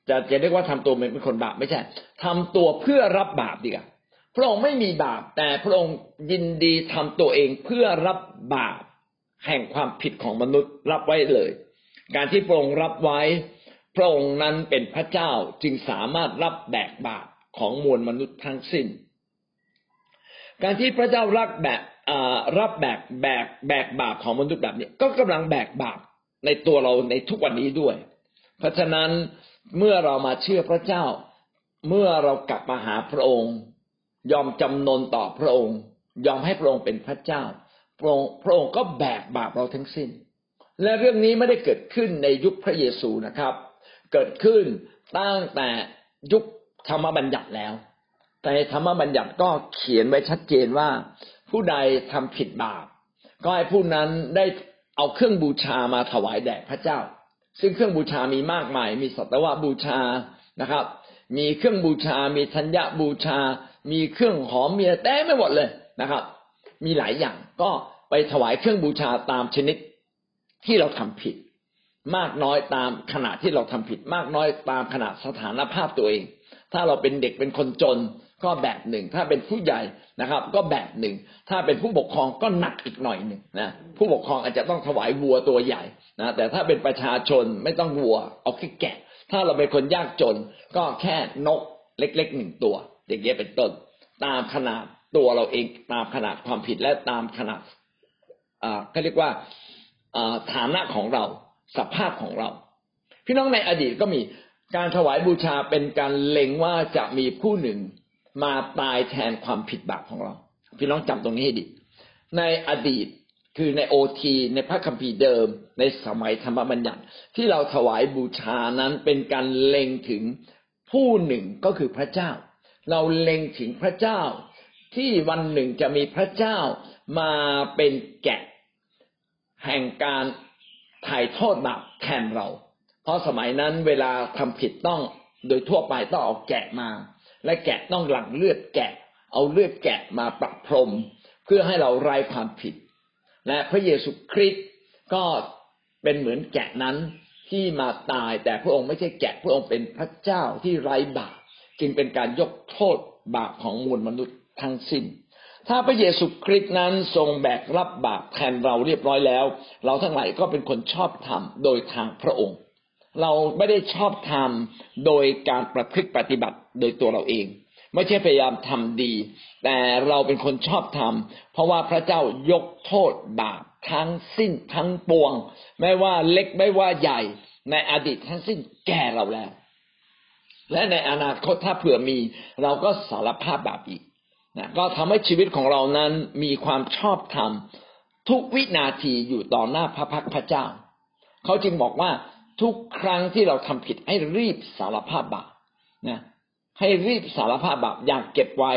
จะจะเรียกว่าทำตัวเหมือนเป็นคนบาปไม่ใช่ทำตัวเพื่อรับบาปดีกว่าพระองค์ไม่มีบาป แต่พระองค์ยินดีทำตัวเองเพื่อรับบาป แห่งความผิดของมนุษย์รับไว้เลย การที่พระองค์รับไว้ พระองค์นั้นเป็นพระเจ้าจึงสามารถรับแบกบาปของมวลมนุษย์ทั้งสิ้น การที่พระเจ้ารับแบกรับแบกแบกแบกบาปของมนุษย์แบบนี้ ก็กำลังแบกบาปในตัวเราในทุกวันนี้ด้วย เพราะฉะนั้นเมื่อเรามาเชื่อพระเจ้า เมื่อเรากลับมาหาพระองค์ ยอมจำนนต่อพระองค์ ยอมให้พระองค์เป็นพระเจ้า พระองค์พระองค์ก็แบกบาปเราทั้งสิ้น และเรื่องนี้ไม่ได้เกิดขึ้นในยุคพระเยซูนะครับ เกิดขึ้นตั้งแต่ยุคธรรมบัญญัติแล้ว แต่ธรรมบัญญัติก็เขียนไว้ชัดเจนว่า ผู้ใดทำผิดบาป ก็ให้ผู้นั้นได้เอาเครื่องบูชามาถวายแด่พระเจ้า ซึ่งเครื่องบูชามีมากมาย มีสัตวบูชานะครับ มีเครื่องบูชา มีธัญญบูชา มีเครื่องหอมมีแต่ไม่หมดเลยนะครับ มีหลายอย่างก็ไปถวายเครื่องบูชาตามชนิดที่เราทำผิด มากน้อยตามขณะที่เราทำผิด มากน้อยตามขณะสถานภาพตัวเอง ถ้าเราเป็นเด็กเป็นคนจน ก็แบบหนึ่ง ถ้าเป็นผู้ใหญ่นะครับ ก็แบบหนึ่ง ถ้าเป็นผู้ปกครองก็หนักอีกหน่อยหนึ่งนะผู้ปกครองอาจจะต้องถวายวัวตัวใหญ่นะแต่ถ้าเป็นประชาชนไม่ต้องวัว เอาแค่แกะ ถ้าเราเป็นคนยากจน ก็แค่นกเล็กๆหนึ่งตัวอย่างเงี้ยเป็นต้น ตามขนาดตัวเราเองตามขนาดความผิดและตามขนาดอ่าเขาเรียกว่าฐานะของเราสภาพของเรา พี่น้องในอดีตก็มีการถวายบูชาเป็นการเล็งว่าจะมีผู้หนึ่ง มาตายแทนความผิดบาปของเรา พี่น้องจำตรงนี้ให้ดี ในอดีตคือในโอทีในพระคัมภีร์เดิม ในสมัยธรรมบัญญัติ ที่เราถวายบูชานั้นเป็นการเล็งถึงผู้หนึ่งก็คือพระเจ้า เราเล็งถึงพระเจ้า ที่วันหนึ่งจะมีพระเจ้ามาเป็นแกะ แห่งการถ่ายโทษบาปแทนเรา เพราะสมัยนั้นเวลาทำผิดต้องโดยทั่วไปต้องเอาแกะมา และแกะต้องหลั่งเลือดแกะ เอาเลือดแกะมาประพรม เพื่อให้เราไร้ความผิด และพระเยซูคริสต์ก็เป็นเหมือนแกะนั้นที่มาตายแต่พระองค์ไม่ใช่แกะพระองค์เป็นพระเจ้าที่ไร้บาปจึงเป็นการยกโทษบาปของมวลมนุษย์ทั้งสิ้น ถ้าพระเยซูคริสต์นั้นทรงแบกรับบาปแทนเราเรียบร้อยแล้ว เราทั้งหลายก็เป็นคนชอบธรรมโดยทางพระองค์ เราไม่ได้ชอบธรรมโดยการประพฤติปฏิบัติโดยตัวเราเอง ไม่ใช่พยายามทำดี แต่เราเป็นคนชอบธรรมเพราะว่าพระเจ้ายกโทษบาปทั้งสิ้นทั้งปวง ไม่ว่าเล็กไม่ว่าใหญ่ ในอดีตทั้งสิ้นแก่เราแล้ว และในอนาคตถ้าเผื่อมี เราก็สารภาพบาปอีกนะก็ทำให้ชีวิตของเรานั้นมีความชอบธรรมทุกวินาทีอยู่ต่อหน้าพระพักพระเจ้า เขาจึงบอกว่า ทุกครั้งที่เราทำผิดให้รีบสารภาพบาปนะให้รีบสารภาพบาปอย่าเก็บไว้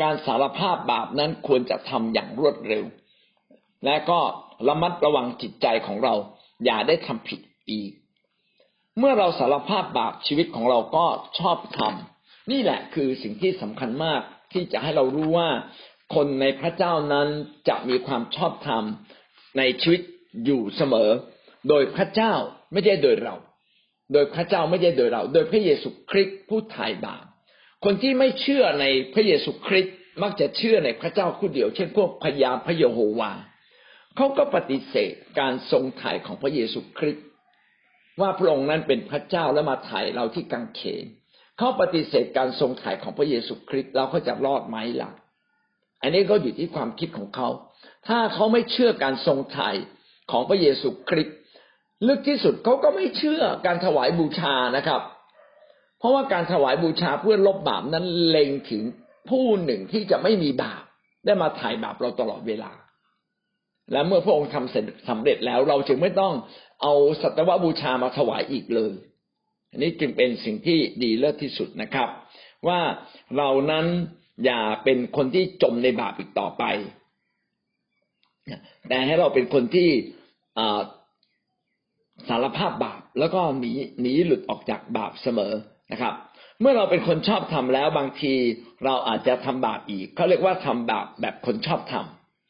การสารภาพบาปนั้นควรจะทำอย่างรวดเร็ว และก็ระมัดระวังจิตใจของเรา อย่าได้ทำผิดอีก เมื่อเราสารภาพบาปชีวิตของเราก็ชอบทำนี่แหละคือสิ่งที่สำคัญมากที่จะให้เรารู้ว่าคนในพระเจ้านั้นจะมีความชอบธรรมในชีวิตอยู่เสมอ โดยพระเจ้าไม่ใช่โดยเรา โดยพระเจ้าไม่ใช่โดยเรา โดยพระเยซูคริสต์ผู้ไถ่บาปคนที่ไม่เชื่อในพระเยซูคริสต์มักจะเชื่อในพระเจ้าผู้เดียว เช่นพวกพญาพระเยโฮวาเขาก็ปฏิเสธการทรงไถ่ของพระเยซูคริสต์ว่าพระองค์นั้นเป็นพระเจ้าและมาไถ่เราที่กังเขนเขาปฏิเสธการทรงไถ่ของพระเยซูคริสต์เราเขาจะรอดไหมล่ะ อันนี้ก็อยู่ที่ความคิดของเขา ถ้าเขาไม่เชื่อการทรงไถ่ของพระเยซูคริสต์ ลึกที่สุดเขาก็ไม่เชื่อการถวายบูชานะครับ เพราะว่าการถวายบูชาเพื่อลบบาปนั้นเล็งถึงผู้หนึ่งที่จะไม่มีบาปได้มาไถ่บาปเราตลอดเวลา และเมื่อพระองค์ทำเสร็จสำเร็จแล้วเราจึงไม่ต้องเอาสัตวบูชามาถวายอีกเลย อันนี้จึงเป็นสิ่งที่ดีเลิศที่สุดนะครับ ว่าเรานั้นอย่าเป็นคนที่จมในบาปอีกต่อไป แต่ให้เราเป็นคนที่ สารภาพบาปแล้วก็หนีหนีหลุดออกจากบาปเสมอนะครับ เมื่อเราเป็นคนชอบทำแล้วบางทีเราอาจจะทำบาปอีกเขาเรียกว่าทำบาปแบบคนชอบท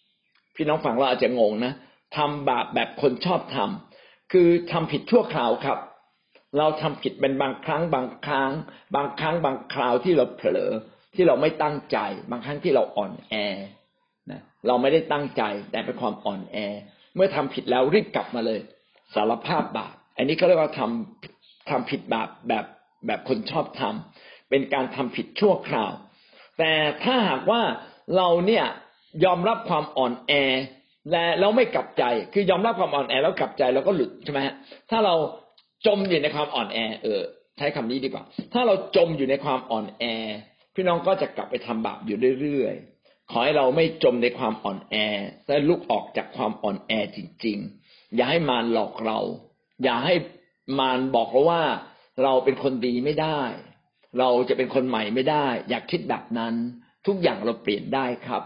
ำพี่น้องฟังเราอาจจะงงนะทำบาปแบบคนชอบทำคือทำผิดชั่วคราวครับ เราทำผิดเป็นบางครั้ง บางครั้ง บางครั้ง บางคราวที่เราเผลอที่เราไม่ตั้งใจ บางครั้งที่เราอ่อนแอนะเราไม่ได้ตั้งใจแต่เป็นความอ่อนแอ เมื่อทำผิดแล้วรีบกลับมาเลย สารภาพบาปอันนี้เขาเรียกว่าทำทำผิดบาปแบบแบบคนชอบทำเป็นการทำผิดชั่วคราว แต่ถ้าหากว่าเราเนี่ยยอมรับความอ่อนแอและเราไม่กลับใจ คือยอมรับความอ่อนแอแล้วกลับใจเราก็หลุดใช่ไหมฮะถ้าเราจมอยู่ในความอ่อนแอ เออ ใช้คำนี้ดีกว่า ถ้าเราจมอยู่ในความอ่อนแอ พี่น้องก็จะกลับไปทำบาปอยู่เรื่อยๆขอให้เราไม่จมในความอ่อนแอและลุกออกจากความอ่อนแอจริง ๆ อย่าให้มารหลอกเรา อย่าให้มารบอกเราว่าเราเป็นคนดีไม่ได้ เราจะเป็นคนใหม่ไม่ได้ อยากคิดแบบนั้น ทุกอย่างเราเปลี่ยนได้ครับ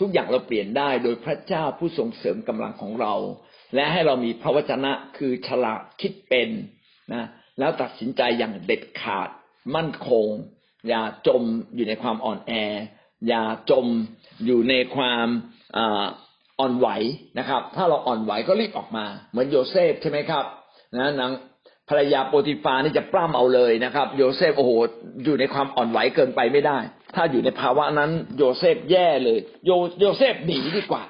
ทุกอย่างเราเปลี่ยนได้โดยพระเจ้าผู้ทรงเสริมกำลังของเรา และให้เรามีพระวจนะคือฉลาดคิดเป็นนะแล้วตัดสินใจอย่างเด็ดขาด มั่นคง อย่าจมอยู่ในความอ่อนแอ อย่าจมอยู่ในความ อ่อนไหวนะครับ ถ้าเราอ่อนไหวก็รีบออกมา เหมือนโยเซฟใช่ไหมครับนะนางภรรยาโปติฟานี่จะปล้ำเอาเลยนะครับ โยเซฟโอ้โหอยู่ในความอ่อนไหวเกินไปไม่ได้ ถ้าอยู่ในภาวะนั้นโยเซฟแย่เลย โยโยเซฟหนีดีกว่า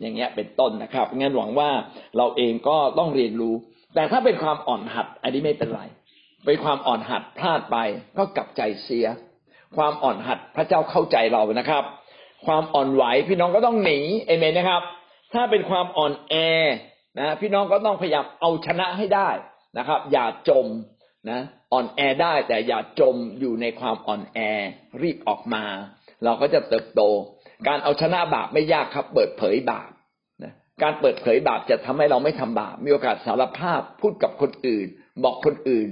อย่างเงี้ยเป็นต้นนะครับงั้นหวังว่าเราเองก็ต้องเรียนรู้ แต่ถ้าเป็นความอ่อนหัด อันนี้ไม่เป็นไรเป็นความอ่อนหัดพลาดไปก็กลับใจเสีย ความอ่อนหัดพระเจ้าเข้าใจเรานะครับ ความอ่อนไหวพี่น้องก็ต้องหนีเอเมนนะครับ ถ้าเป็นความอ่อนแอนะพี่น้องก็ต้องพยายามเอาชนะให้ได้นะครับ อย่าจมนะอ่อนแอได้แต่อย่าจมอยู่ในความอ่อนแอรีบออกมา เราก็จะเติบโต การเอาชนะบาปไม่ยากครับ เปิดเผยบาปนะการเปิดเผยบาปจะทำให้เราไม่ทำบาปมีโอกาสสารภาพพูดกับคนอื่น บอกคนอื่น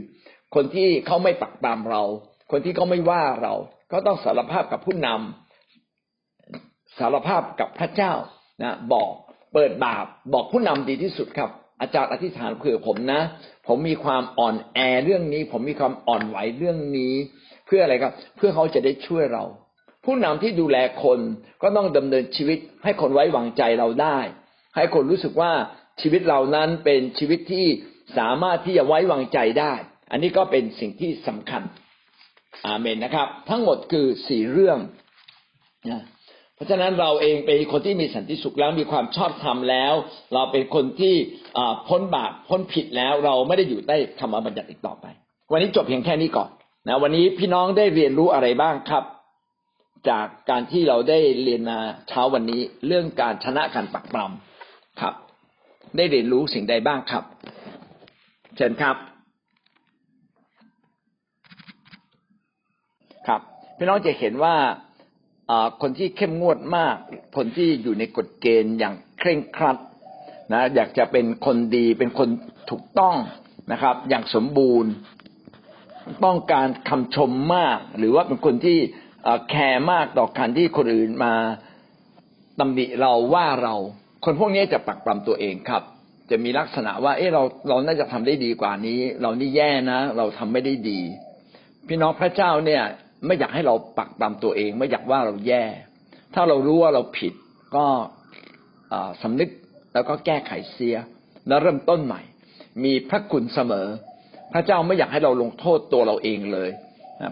คนที่เขาไม่ปักปามเรา คนที่เขาไม่ว่าเรา ก็ต้องสารภาพกับผู้นำ สารภาพกับพระเจ้านะบอกเปิดบาปบอกผู้นำดีที่สุดครับ อาจารย์อธิษฐานเผื่อผมนะ ผมมีความอ่อนแอเรื่องนี้ ผมมีความอ่อนไหวเรื่องนี้ เพื่ออะไรครับ เพื่อเขาจะได้ช่วยเรา ผู้นำที่ดูแลคนก็ต้องดำเนินชีวิต ให้คนไว้วางใจเราได้ ให้คนรู้สึกว่าชีวิตเรานั้นเป็นชีวิตที่สามารถที่จะไว้วางใจได้ อันนี้ก็เป็นสิ่งที่สำคัญอาเมนนะครับ ทั้งหมดคือสี่เรื่องนะ ราะฉะนั้นเราเองเป็นคนที่มีสันติสุขแล้วมีความชอบธรรมแล้ว เราเป็นคนที่พ้นบาปพ้นผิดแล้ว เราไม่ได้อยู่ใต้ธรรมบัญญัติอีกต่อไป วันนี้จบเพียงแค่นี้ก่อนนะวันนี้พี่น้องได้เรียนรู้อะไรบ้างครับ จากการที่เราได้เรียนมาเช้าวันนี้เรื่องการชนะการปักปรำครับ ได้เรียนรู้สิ่งใดบ้างครับ เชิญครับ ครับ พี่น้องจะเห็นว่า คนที่เข้มงวดมาก คนที่อยู่ในกฎเกณฑ์อย่างเคร่งครัดนะอยากจะเป็นคนดีเป็นคนถูกต้องนะครับ อย่างสมบูรณ์ ต้องการคำชมมาก หรือว่าเป็นคนที่แคร์มากต่อการที่คนอื่นมาตำหนิเราว่าเรา คนพวกนี้จะปักปรำตัวเองครับ จะมีลักษณะว่า เออเราเราน่าจะทำได้ดีกว่านี้ เรานี่แย่นะ เราทำไม่ได้ดี พี่น้องพระเจ้าเนี่ย ไม่อยากให้เราปักปรำตัวเอง ไม่อยากว่าเราแย่ ถ้าเรารู้ว่าเราผิดก็สำนึกแล้วก็แก้ไขเสีย แล้วเริ่มต้นใหม่ มีพระคุณเสมอ พระเจ้าไม่อยากให้เราลงโทษตัวเราเองเลย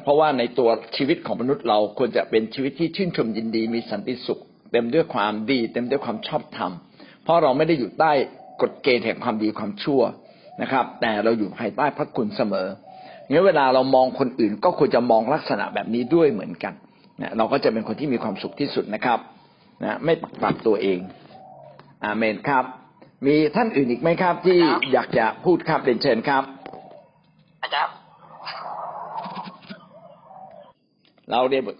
เพราะว่าในตัวชีวิตของมนุษย์เราควรจะเป็นชีวิตที่ชื่นชมยินดี มีสันติสุข เต็มด้วยความดี เต็มด้วยความชอบธรรม เพราะเราไม่ได้อยู่ใต้กฎเกณฑ์แห่งความดีความชั่วนะครับ แต่เราอยู่ภายใต้พระคุณเสมอ งั้นเวลาเรามองคนอื่นก็ควรจะมองลักษณะแบบนี้ด้วยเหมือนกันนะเราก็จะเป็นคนที่มีความสุขที่สุดนะครับนะไม่ปักปรับตัวเอง อาเมนครับ มีท่านอื่นอีกไหมครับ ที่ครับอยากจะพูดครับเรียนเชิญครับ อาจารย์เราเรียนบท